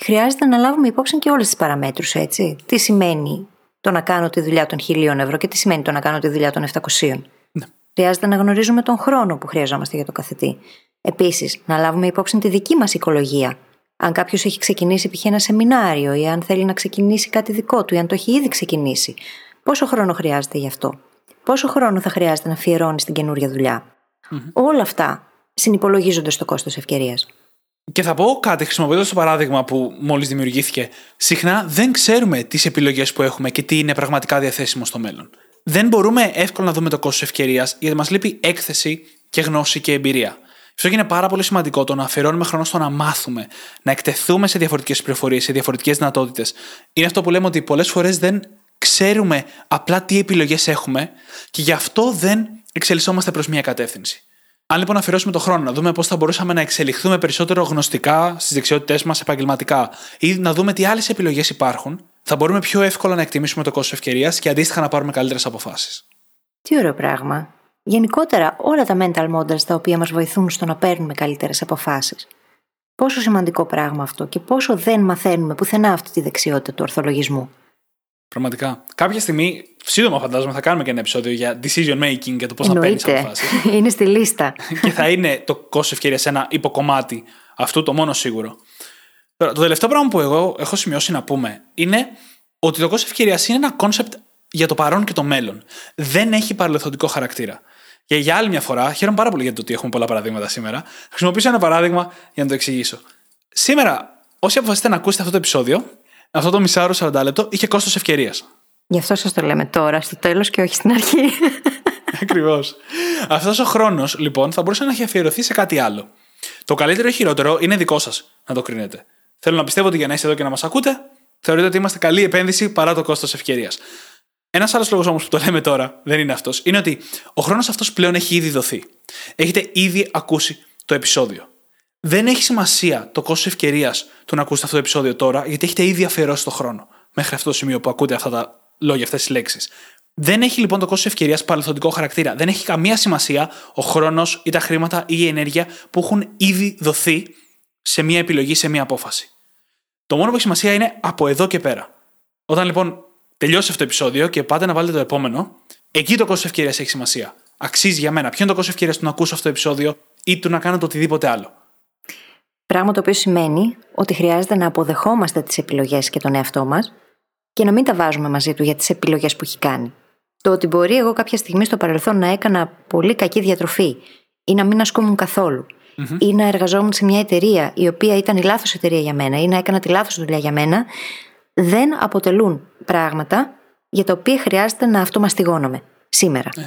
χρειάζεται να λάβουμε υπόψη και όλες τις παραμέτρους, έτσι. Τι σημαίνει το να κάνω τη δουλειά των χιλίων ευρώ και τι σημαίνει το να κάνω τη δουλειά των 700. Ναι. Χρειάζεται να γνωρίζουμε τον χρόνο που χρειαζόμαστε για το καθετή. Επίσης, να λάβουμε υπόψη τη δική μας οικολογία. Αν κάποιος έχει ξεκινήσει π.χ. ένα σεμινάριο ή αν θέλει να ξεκινήσει κάτι δικό του ή αν το έχει ήδη ξεκινήσει. Πόσο χρόνο χρειάζεται γι' αυτό; Πόσο χρόνο θα χρειάζεται να αφιερώνεις στην καινούργια δουλειά; Όλα αυτά συνυπολογίζονται στο κόστος ευκαιρίας. Και θα πω κάτι χρησιμοποιώντας το παράδειγμα που μόλις δημιουργήθηκε. Συχνά δεν ξέρουμε τις επιλογές που έχουμε και τι είναι πραγματικά διαθέσιμο στο μέλλον. Δεν μπορούμε εύκολα να δούμε το κόστος ευκαιρίας γιατί μας λείπει έκθεση και γνώση και εμπειρία. Αυτό και είναι πάρα πολύ σημαντικό το να αφιερώνουμε χρόνο στο να μάθουμε, να εκτεθούμε σε διαφορετικές πληροφορίες, σε διαφορετικές δυνατότητες. Είναι αυτό που λέμε ότι πολλές φορές δεν ξέρουμε απλά τι επιλογές έχουμε και γι' αυτό δεν εξελισσόμαστε προς μια κατεύθυνση. Αν λοιπόν αφιερώσουμε το χρόνο να δούμε πώς θα μπορούσαμε να εξελιχθούμε περισσότερο γνωστικά στις δεξιότητές μας επαγγελματικά ή να δούμε τι άλλες επιλογές υπάρχουν, θα μπορούμε πιο εύκολα να εκτιμήσουμε το κόστος ευκαιρίας και αντίστοιχα να πάρουμε καλύτερες αποφάσεις. Τι ωραίο πράγμα. Γενικότερα, όλα τα mental models τα οποία μας βοηθούν στο να παίρνουμε καλύτερες αποφάσεις. Πόσο σημαντικό πράγμα αυτό και πόσο δεν μαθαίνουμε πουθενά αυτή τη δεξιότητα του ορθολογισμού. Πραγματικά. Κάποια στιγμή, σύντομα φαντάζομαι, θα κάνουμε και ένα επεισόδιο για decision making και το πώς να παίρνεις αποφάσεις. είναι στη λίστα. και θα είναι το κόστο ευκαιρία ένα υποκομμάτι αυτού, το μόνο σίγουρο. Τώρα, το τελευταίο πράγμα που εγώ έχω σημειώσει να πούμε είναι ότι το κόστος ευκαιρίας είναι ένα κόνσεπτ για το παρόν και το μέλλον. Δεν έχει παρελθοντικό χαρακτήρα. Και για άλλη μια φορά, χαίρομαι πάρα πολύ για το ότι έχουμε πολλά παραδείγματα σήμερα. Θα χρησιμοποιήσω ένα παράδειγμα για να το εξηγήσω. Σήμερα, όσοι αποφασίσετε να ακούσετε αυτό το επεισόδιο, αυτό το μισάωρο 40 λεπτό είχε κόστος ευκαιρίας. Γι' αυτό σας το λέμε τώρα, στο τέλος και όχι στην αρχή. Ακριβώς. Αυτός ο χρόνος, λοιπόν, θα μπορούσε να έχει αφιερωθεί σε κάτι άλλο. Το καλύτερο ή χειρότερο είναι δικό σας να το κρίνετε. Θέλω να πιστεύω ότι για να είστε εδώ και να μας ακούτε, θεωρείτε ότι είμαστε καλή επένδυση παρά το κόστος ευκαιρίας. Ένας άλλος λόγος όμως που το λέμε τώρα δεν είναι αυτός, είναι ότι ο χρόνος αυτός πλέον έχει ήδη δοθεί. Έχετε ήδη ακούσει το επεισόδιο. Δεν έχει σημασία το κόστος ευκαιρίας του να ακούσετε αυτό το επεισόδιο τώρα, γιατί έχετε ήδη αφιερώσει το χρόνο μέχρι αυτό το σημείο που ακούτε αυτά τα λόγια, αυτές τις λέξεις. Δεν έχει λοιπόν το κόστος ευκαιρίας παρελθοντικό χαρακτήρα. Δεν έχει καμία σημασία ο χρόνος ή τα χρήματα ή η ενέργεια που έχουν ήδη δοθεί σε μία επιλογή, σε μία απόφαση. Το μόνο που έχει σημασία είναι από εδώ και πέρα. Όταν λοιπόν τελειώσει αυτό το επεισόδιο και πάτε να βάλετε το επόμενο, εκεί το κόστος ευκαιρίας έχει σημασία. Αξίζει για μένα. Ποιο είναι το κόστος ευκαιρίας του να ακούσω αυτό το επεισόδιο ή του να κάνω το οτιδήποτε άλλο; Πράγμα το οποίο σημαίνει ότι χρειάζεται να αποδεχόμαστε τις επιλογές και τον εαυτό μας και να μην τα βάζουμε μαζί του για τις επιλογές που έχει κάνει. Το ότι μπορεί εγώ κάποια στιγμή στο παρελθόν να έκανα πολύ κακή διατροφή ή να μην ασκούμουν καθόλου mm-hmm. ή να εργαζόμουν σε μια εταιρεία η οποία ήταν η λάθος εταιρεία για μένα ή να έκανα τη λάθος δουλειά για μένα, δεν αποτελούν πράγματα για τα οποία χρειάζεται να αυτομαστιγώνομαι σήμερα. Ε,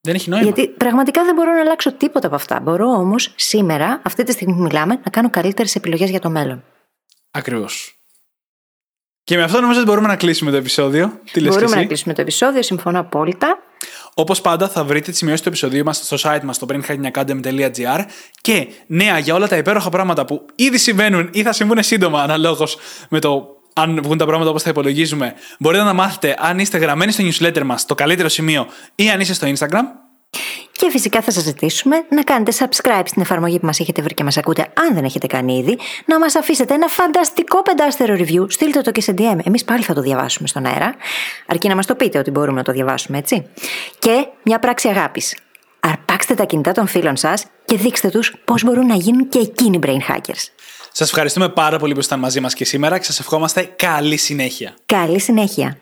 δεν έχει νόημα. Γιατί πραγματικά δεν μπορώ να αλλάξω τίποτα από αυτά. Μπορώ όμως σήμερα, αυτή τη στιγμή που μιλάμε, να κάνω καλύτερες επιλογές για το μέλλον. Ακριβώς. Και με αυτό νομίζω ότι μπορούμε να κλείσουμε το επεισόδιο. Τι λες μπορούμε να κλείσουμε το επεισόδιο, συμφωνώ απόλυτα. Όπως πάντα, θα βρείτε τις σημειώσεις του επεισοδίου μας στο site μας στο brainhackingacademy.gr και νέα για όλα τα υπέροχα πράγματα που ήδη συμβαίνουν ή θα συμβούν σύντομα αναλόγως με το αν βγουν τα πράγματα όπως θα υπολογίζουμε. Μπορείτε να μάθετε αν είστε γραμμένοι στο newsletter μας, το καλύτερο σημείο, ή αν είστε στο Instagram. Και φυσικά θα σας ζητήσουμε να κάνετε subscribe στην εφαρμογή που μας έχετε βρει και μας ακούτε, αν δεν έχετε κάνει ήδη, να μας αφήσετε ένα φανταστικό πεντάστερο review. Στείλτε το και σε DM. Εμείς πάλι θα το διαβάσουμε στον αέρα. Αρκεί να μας το πείτε ότι μπορούμε να το διαβάσουμε, έτσι. Και μια πράξη αγάπης. Αρπάξτε τα κινητά των φίλων σας και δείξτε τους πώς μπορούν να γίνουν και εκείνοι brain hackers. Σας ευχαριστούμε πάρα πολύ που ήσασταν μαζί μας και σήμερα και σας ευχόμαστε καλή συνέχεια. Καλή συνέχεια.